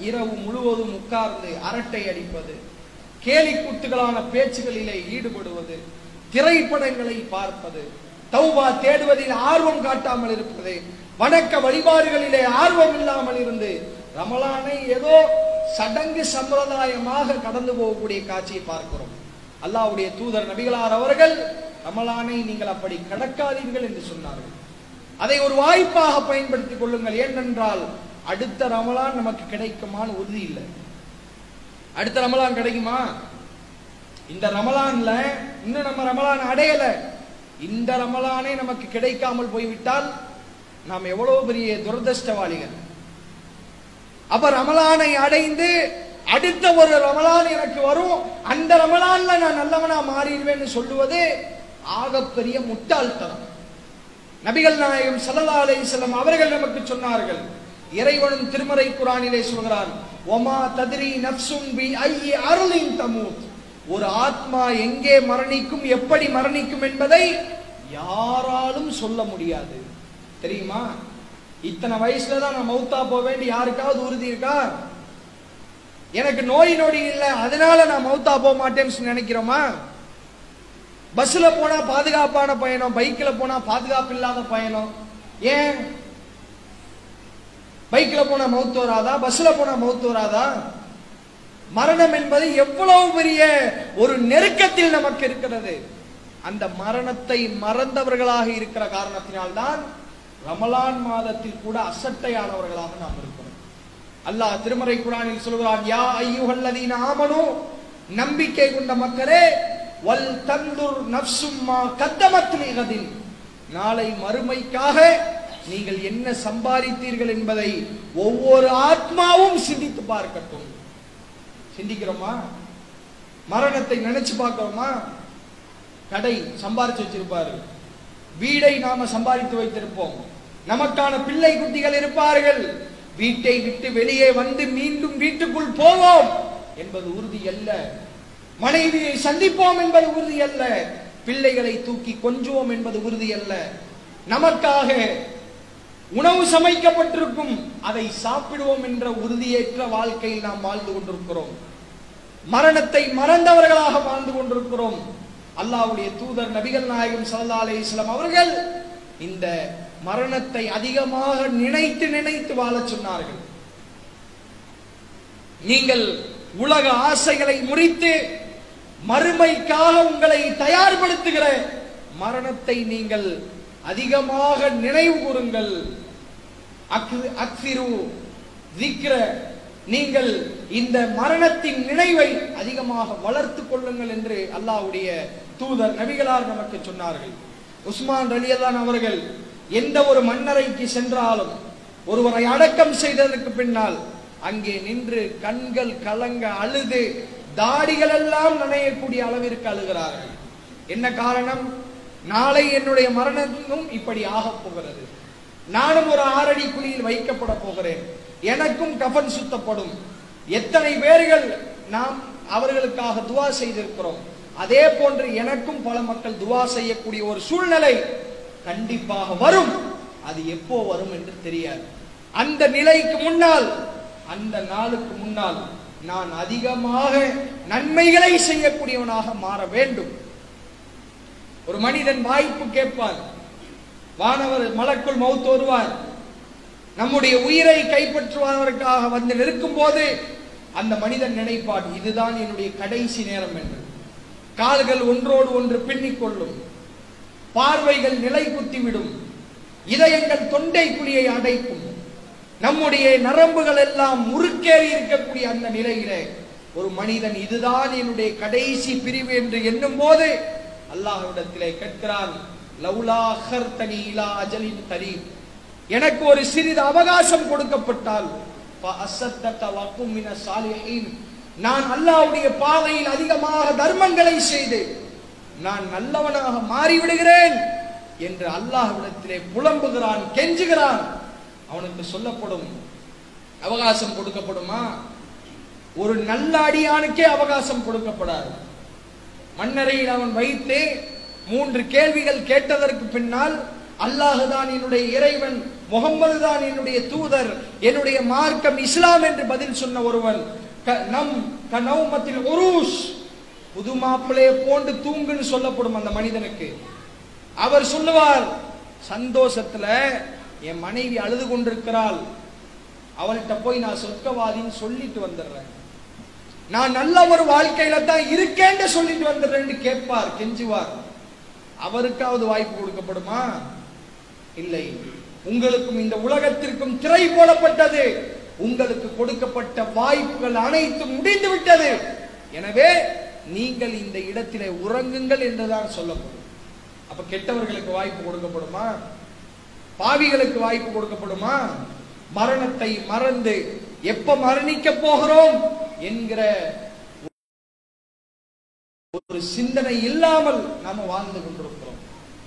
இரவு முழுவதும் உட்கார்ந்து அரட்டை அடிப்பது கேலிக்குத்துகளான பேச்சுகளிலே ஈடுபடுவது திரைப்படங்களை பார்ப்பது தௌபா தேடுவதில் ஆர்வம் காட்டாமல் இருப்பது வணக்க வழிபாடுகளிலே ஆர்வம் இல்லாமல் இருந்து ரமலானை ஏதோ சடங்கு சம்பிரதாயமாக கடந்து போகக்கூடிய காட்சியை பார்க்கிறோம். அல்லாஹ்வுடைய தூதர் நபிகளார் அவர்கள் ரமலானை நீங்கள் அப்படி கடக்காதீர்கள் என்று சொன்னார்கள். அதை ஒரு வாய்ப்பாக பயன்படுத்திக் கொள்ளுங்கள். ஏனென்றால் அடுத்த ரமலான் நமக்கு கிடைக்குமான்னு உறுதி இல்லை. அடுத்த ரமலான் கிடைக்குமா? இந்த ரமலான்ல இன்னும் நம்ம ரமலான் அடையல. இந்த ரமலானே நமக்கு கிடைக்காமல் போய்விட்டால் நாம் எவ்வளவு பெரிய துரதிருஷ்டவாளிகள். அப்ப ரமலானை அடைந்து அடுத்த ஒரு ரமலான் எனக்கு வரும். அந்த ரமலான்ல நான் நல்லவனா மாறிடுவேன்னு சொல்லுவது ஆகப்பெரிய முட்டாள்தனம். நபிகள் நாயகம் சல்லா அலிசல்லம் அவர்கள் நமக்கு சொன்னார்கள் இறைவனும் திருமறை குரானிலே சொல்கிறான் ஒமா ததிரி நப்சும் பி ஐயி அருளின் தமூத். ஒரு ஆத்மா எங்கே மரணிக்கும் எப்படி மரணிக்கும் என்பதை யாராலும் சொல்ல முடியாது. தெரியுமா? இத்தனை வயசுல தான் நான் மௌத்தா போவேன் யாருக்காவது உறுதி இருக்கா? எனக்கு நோய் நொடி இல்லை அதனால நான் மௌத்தா போக மாட்டேன்னு சொல்லி நினைக்கிறோமா? பஸ்ல போனா பாதுகாப்பான பயணம் பைக்ல போனா பாதுகாப்பு இல்லாத பயணம். ஏன்? பைக்ல போன மௌத்து வராதா? பஸ்ல போனா மௌத்து வராதா? மரணம் என்பது எவ்வளவு பெரிய ஒரு நெருக்கத்தில் நமக்கு இருக்கிறது. அந்த மரணத்தை மறந்தவர்களாக இருக்கிற காரணத்தினால்தான் ரமலான் மாதத்தில் கூட அசட்டையானவர்களாக நாம் இருக்கிறோம். அல்லாஹ் திருமறை குரானில் சொல்கிறான் யா ஐயுகல்லதீன ஆமனு. நம்பிக்கை கொண்ட மக்களே வல் தந்துர் நப்சும்மா கத்தமத் நாளை மறுமைக்காக நீங்கள் என்ன சம்பாதித்தீர்கள் என்பதை ஒவ்வொரு ஆத்மாவும் சிந்தித்து பார்க்கட்டும். சிந்திக்கிறோமா? மரணத்தை நினைச்சு பார்க்கிறோமா கடை சம்பாரிச்சு வச்சிருப்பாரு. வீடை நாம சம்பாதித்து வைத்திருப்போம். நமக்கான பிள்ளை குட்டிகள் இருப்பார்கள். வீட்டை விட்டு வெளியே வந்து மீண்டும் வீட்டுக்குள் போவோம் என்பது உறுதி அல்ல. மனைவியை சந்திப்போம் என்பது உறுதி அல்ல. பிள்ளைகளை தூக்கி கொஞ்சுவோம் என்பது உறுதி அல்ல. நமக்காக உணவு சமைக்கப்பட்டிருக்கும் அதை சாப்பிடுவோம் என்ற உறுதியேற்ற வாழ்க்கையில் நாம் வாழ்ந்து கொண்டிருக்கிறோம். மரணத்தை மறந்தவர்களாக வாழ்ந்து கொண்டிருக்கிறோம். அல்லாவுடைய தூதர் நபிகள் நாயகம் சல்லா அலைஹி இஸ்லாம் அவர்கள் இந்த மரணத்தை அதிகமாக நினைத்து நினைத்து வாழச் சொன்னார்கள். நீங்கள் உலக ஆசைகளை முறித்து மறுமைக்காக உங்களை தயார்படுத்துகிற மரணத்தை நீங்கள் அதிகமாக நினைவு கூறுங்கள். அக்சிரு திக்ர நீங்கள் இந்த மரணத்தின் நினைவை அதிகமாக வளர்த்துக் கொள்ளுங்கள் என்று அல்லாஹ்வுடைய தூதர் நபிகளார் நமக்கு சொன்னார்கள். உஸ்மான் ரலியல்லான் அவர்கள் எந்த ஒரு மன்னரைக்கு சென்றாலும் ஒருவரை அடக்கம் செய்ததற்கு பின்னால் அங்கே நின்று கண்கள் கலங்க அழுது தாடிகள் எல்லாம் நனையக்கூடிய அளவிற்கு அழுகிறார்கள். என்ன காரணம்? நாளை என்னுடைய மரணமும் இப்படி ஆக போகிறது. நானும் ஒரு ஆறடி குழியில் வைக்கப்பட போகிறேன். எனக்கும் கஃன் சுத்தப்படும். எத்தனை பேர்கள் நாம் அவர்களுக்காக துவா செய்திருக்கிறோம். அதே போன்று எனக்கும் பல மக்கள் துவா செய்யக்கூடிய ஒரு சூழ்நிலை கண்டிப்பாக வரும். அது எப்போ வரும் என்று தெரியாது. அந்த நிலைக்கு முன்னால் அந்த நாளுக்கு முன்னால் நான் அதிகமாக நன்மைகளை செய்யக்கூடியவனாக மாற வேண்டும். ஒரு மனிதன் வாய்ப்பு கேட்பார். வானவர் மலக்குள் மௌத்து வருவார். நம்முடைய உயிரை கைப்பற்றுவதற்காக வந்து நிற்கும் போது அந்த மனிதன் நினைப்பான் இதுதான் என்னுடைய கடைசி நேரம் என்று. கால்கள் ஒன்றோடு ஒன்று பின்னிக்கொள்ளும். பார்வைகள் நிலை குத்திவிடும் இதயங்கள் தொண்டை குழியை அடைக்கும். நம்முடைய நரம்புகள் எல்லாம் முறுக்கேறி இருக்கக்கூடிய அந்த நிலையிலே ஒரு மனிதன் இதுதான் என்னுடைய கடைசி பிரிவு என்று எண்ணும் போது அல்லாஹ்விடத்திலே கேட்கிறான் எனக்கு ஒரு சிறிது அவகாசம் கொடுக்கப்பட்டால் நான் அல்லாவுடைய பாதையில் அதிகமாக தர்மங்களை செய்து நான் நல்லவனாக மாறிவிடுகிறேன் என்று அல்லாஹ்விடத்திலே புலம்புகிறான் கெஞ்சுகிறான். அவனுக்கு சொல்லப்படும் அவகாசம் கொடுக்கப்படுமா? ஒரு நல்ல அடியானுக்கே அவகாசம் கொடுக்கப்படாது. மன்னரையில் அவன் வைத்து மூன்று கேள்விகள் கேட்டதற்கு பின்னால் அல்லாஹ் தான் என்னுடைய இறைவன் முகம்மது தான் என்னுடைய தூதர் என்னுடைய மார்க்கம் இஸ்லாம் என்று பதில் சொன்ன ஒருவன் க- நம் கனௌமத்தில் உருஷ் புது மாப்பிளைய போன்று தூங்குன்னு சொல்லப்படும் அந்த மனிதனுக்கு. அவர் சொல்லுவார் சந்தோஷத்துல என் மனைவி அழுது கொண்டிருக்கிறாள். அவள்கிட்ட போய் நான் சொர்க்கவாதின்னு சொல்லிட்டு வந்துடுறேன். நான் நல்ல ஒரு வாழ்க்கையில தான் இருக்கேன்னு சொல்லிட்டு வந்துடுறேன்னு கேட்பார் கெஞ்சுவார். அவருக்காவது வாய்ப்பு கொடுக்கப்படுமா? இல்லை. உங்களுக்கும் இந்த உலகத்திற்கும் திரை போடப்பட்டது. உங்களுக்கு கொடுக்கப்பட்ட வாய்ப்புகள் அனைத்தும் முடிந்து விட்டது. எனவே நீங்கள் இந்த இடத்திலே உறங்குங்கள் என்றுதான் சொல்லப்படும். அப்ப கெட்டவர்களுக்கு வாய்ப்பு கொடுக்கப்படுமா? பாவிகளுக்கு வாய்ப்பு கொடுக்கப்படுமா? மரணத்தை மறந்து எப்ப மரணிக்க போகிறோம் என்கிற ஒரு சிந்தனை இல்லாமல் நாம வாழ்ந்து கொண்டிருக்கிறோம்.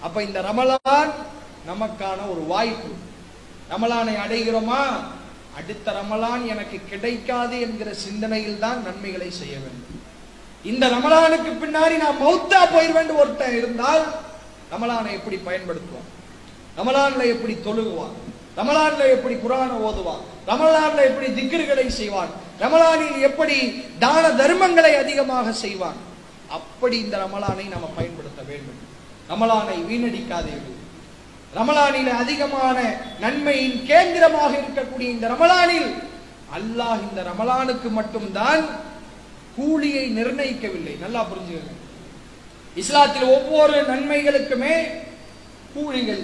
அப்ப இந்த ரமலான் நமக்கான ஒரு வாய்ப்பு. ரமலானை அடைகிறோமா? அடுத்த ரமலான் எனக்கு கிடைக்காது என்கிற சிந்தனையில் தான் நன்மைகளை செய்ய வேண்டும். இந்த ரமலானுக்கு பின்னாடி நான் மௌத்தா போயிருவேன் ஒருத்தன் இருந்தால் ரமலானை எப்படி பயன்படுத்துவோம் ரமலான்ல எப்படி தொழுகுவான்? ரமலான்ல எப்படி குரானை ஓதுவான்? ரமலான்ல எப்படி திக்ருகளை செய்வான்? ரமலானில் எப்படி தான தர்மங்களை அதிகமாக செய்வான்? அப்படி இந்த ரமலானை நம்ம பயன்படுத்த வேண்டும். ரமலானை வீணடிக்காதீர்கள் ரமலானில் அதிகமான நன்மையின் கேந்திரமாக இருக்கக்கூடிய இந்த ரமலானில் அல்லாஹ் இந்த ரமலானுக்கு மட்டும்தான் கூலியை நிர்ணயிக்கவில்லை. நல்லா புரிஞ்சுக்கங்க. இஸ்லாத்தில் ஒவ்வொரு நன்மைகளுக்குமே கூலிகள்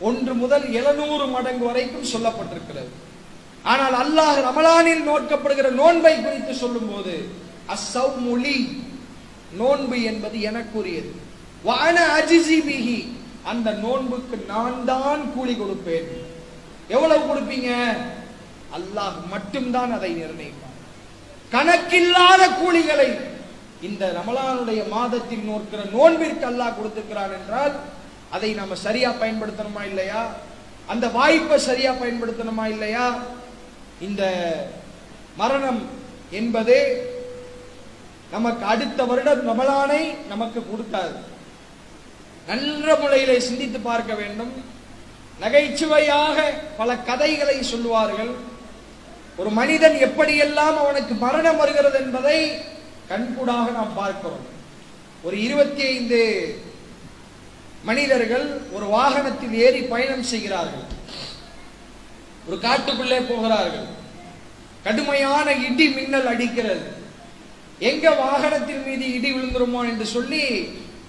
ஒன்று முதல் எழுநூறு மடங்கு வரைக்கும் சொல்லப்பட்டிருக்கிறது. ஆனால் அல்லாஹ் ரமலானில் நோக்கப்படுகிற நோன்பை குறித்து சொல்லும்போது அசௌமொழி நோன்பு என்பது எனக்குரியது. வான அஜிசி பிஹி. அந்த நோன்புக்கு நான் தான் கூலி கொடுப்பேன். எவ்வளவு கொடுப்பீங்க? அல்லாஹ் மட்டும்தான் அதை நிர்ணயிப்பான். கணக்கில்லாத கூலிகளை. இந்த ரமலானுடைய மாதத்தில் நோக்கிற நோன்பிற்கு அல்லாஹ் கொடுத்திருக்கிறான் என்றால் அதை நாம சரியா பயன்படுத்தணுமா இல்லையா? அந்த வாய்ப்பை சரியா பயன்படுத்தணுமா இல்லையா? இந்த மரணம் என்பது நமக்கு அடுத்த வருடம் ரமலானை நமக்கு கொடுக்காது. நல்ல முறையில சிந்தித்து பார்க்க வேண்டும். நகைச்சுவையாக பல கதைகளை சொல்லுவார்கள். ஒரு மனிதன் எப்படியெல்லாம் அவனுக்கு மரணம் வருகிறது என்பதை கண்கூடாக நாம் பார்க்கிறோம். ஒரு இருபத்தி ஐந்து மனிதர்கள் ஒரு வாகனத்தில் ஏறி பயணம் செய்கிறார்கள். ஒரு காட்டுக்குள்ளே போகிறார்கள். கடுமையான இடி மின்னல் அடிக்கிறது. எங்க வாகனத்தின் மீது இடி விழுந்துருமோ என்று சொல்லி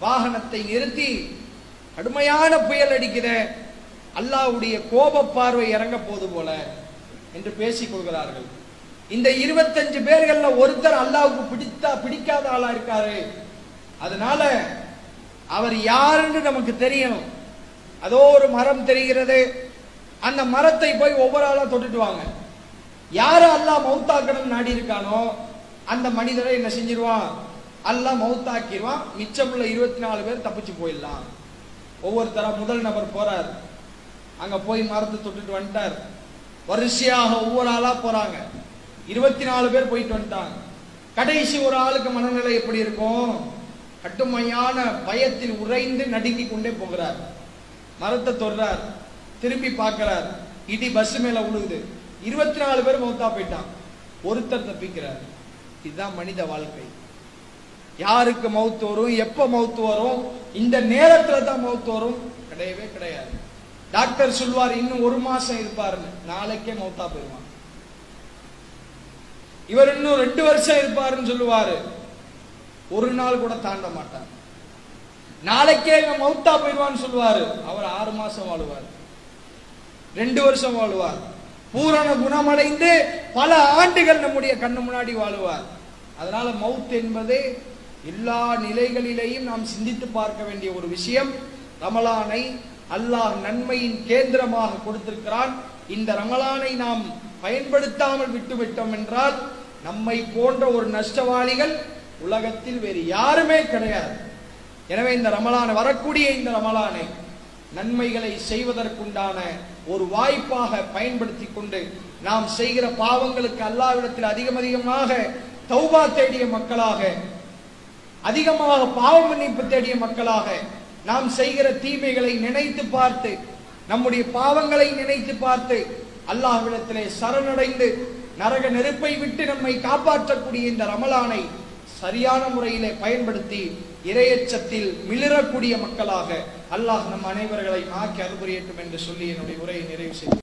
வாகனத்தை நிறுத்தி கடுமையான புயல் அடிக்கிற அல்லாஹ்வுடைய கோப பார்வை இறங்க போது போல என்று பேசிக் கொள்கிறார்கள். இந்த இருபத்தஞ்சு பேர்கள்ல ஒருத்தர் அல்லாவுக்கு பிடித்தா பிடிக்காத ஆளா இருக்காரு. அதனால அவர் யாருன்னு நமக்கு தெரியணும். அதோ ஒரு மரம் தெரிகிறது. அந்த மரத்தை போய் ஒவ்வொரு ஆளா தொட்டுட்டு வாங்க. யாரு அல்லாஹ் மௌத்தாக்கணும் நாடி இருக்கானோ அந்த மனிதரை என்ன செஞ்சிருவான்? அல்லாஹ் மௌத்தாக்கிடுவான். மிச்சமுள்ள இருபத்தி நாலு பேர் தப்பிச்சு போயிடலாம். ஒவ்வொருத்தரா முதல் நபர் போறார். அங்க போய் மரத்தை தொட்டுட்டு வந்துட்டார். வரிசையாக ஒவ்வொரு ஆளா போறாங்க. இருபத்தி நாலு பேர் போயிட்டு வந்துட்டாங்க. கடைசி ஒரு ஆளுக்கு மனநிலை எப்படி இருக்கும்? கட்டுமையான பயத்தில் உறைந்து நடுங்கி கொண்டே போகிறார். மரத்தை தொடுறார். திரும்பி பார்க்கிறார். இடி பஸ் மேல விழுகுது இருபத்தி நாலு பேர் மௌத்தா போயிட்டான். ஒருத்தர் தப்பிக்கிறார். இதுதான் மனித வாழ்க்கை. யாருக்கு மவுத்து வரும் எப்ப மவுத்து வரும் இந்த நேரத்துல தான் மவுத்து வரும் கிடையவே கிடையாது. டாக்டர் சொல்வார் இன்னும் ஒரு மாசம் இருப்பாருன்னு. நாளைக்கே மௌத்தா போயிருவான் இவர் இன்னும் ரெண்டு வருஷம் இருப்பாருன்னு சொல்லுவாரு. ஒரு நாள் கூட தாண்ட மாட்டார் நாளைக்கே இவன் மௌத்தா போயிடுவான்னு சொல்லுவாரு. அவர் ஆறு மாசம் வாழ்வார். ரெண்டு வருஷம் வாழ்வார். பூரண குணமடைந்து பல ஆண்டுகள் நம்முடைய கண்ணு முன்னாடி வாழுவார். அதனால மவுத் என்பது எல்லா நிலைகளிலேயும் நாம் சிந்தித்து பார்க்க வேண்டிய ஒரு விஷயம். ரமலானை அல்லாஹ் நன்மையின் கேந்திரமாக கொடுத்திருக்கிறான். இந்த ரமலானை நாம் பயன்படுத்தாமல் விட்டுவிட்டோம் என்றால் நம்மை போன்ற ஒரு நஷ்டவாளிகள் உலகத்தில் வேறு யாருமே கிடையாது. எனவே இந்த ரமலான் வரக்கூடிய இந்த ரமலானை நன்மைகளை செய்வதற்குண்டான ஒரு வாய்ப்பாக பயன்படுத்தி கொண்டு நாம் செய்கிற பாவங்களுக்கு அல்லாவிடத்தில் அதிகம் அதிகமாக தௌபா தேடிய மக்களாக அதிகமாக பாவ மன்னிப்பு தேடிய மக்களாக நாம் செய்கிற தீமைகளை நினைத்து பார்த்து நம்முடைய பாவங்களை நினைத்து பார்த்து அல்லாஹ்விடத்திலே சரணடைந்து நரக நெருப்பை விட்டு நம்மை காப்பாற்றக்கூடிய இந்த ரமலானை சரியான முறையிலே பயன்படுத்தி இரையச்சத்தில் மிளிரக்கூடிய மக்களாக அல்லாஹ் நம் அனைவர்களை ஆக்கி அறுபுரியட்டும் என்று சொல்லி என்னுடைய உரையை நிறைவு செய்தேன்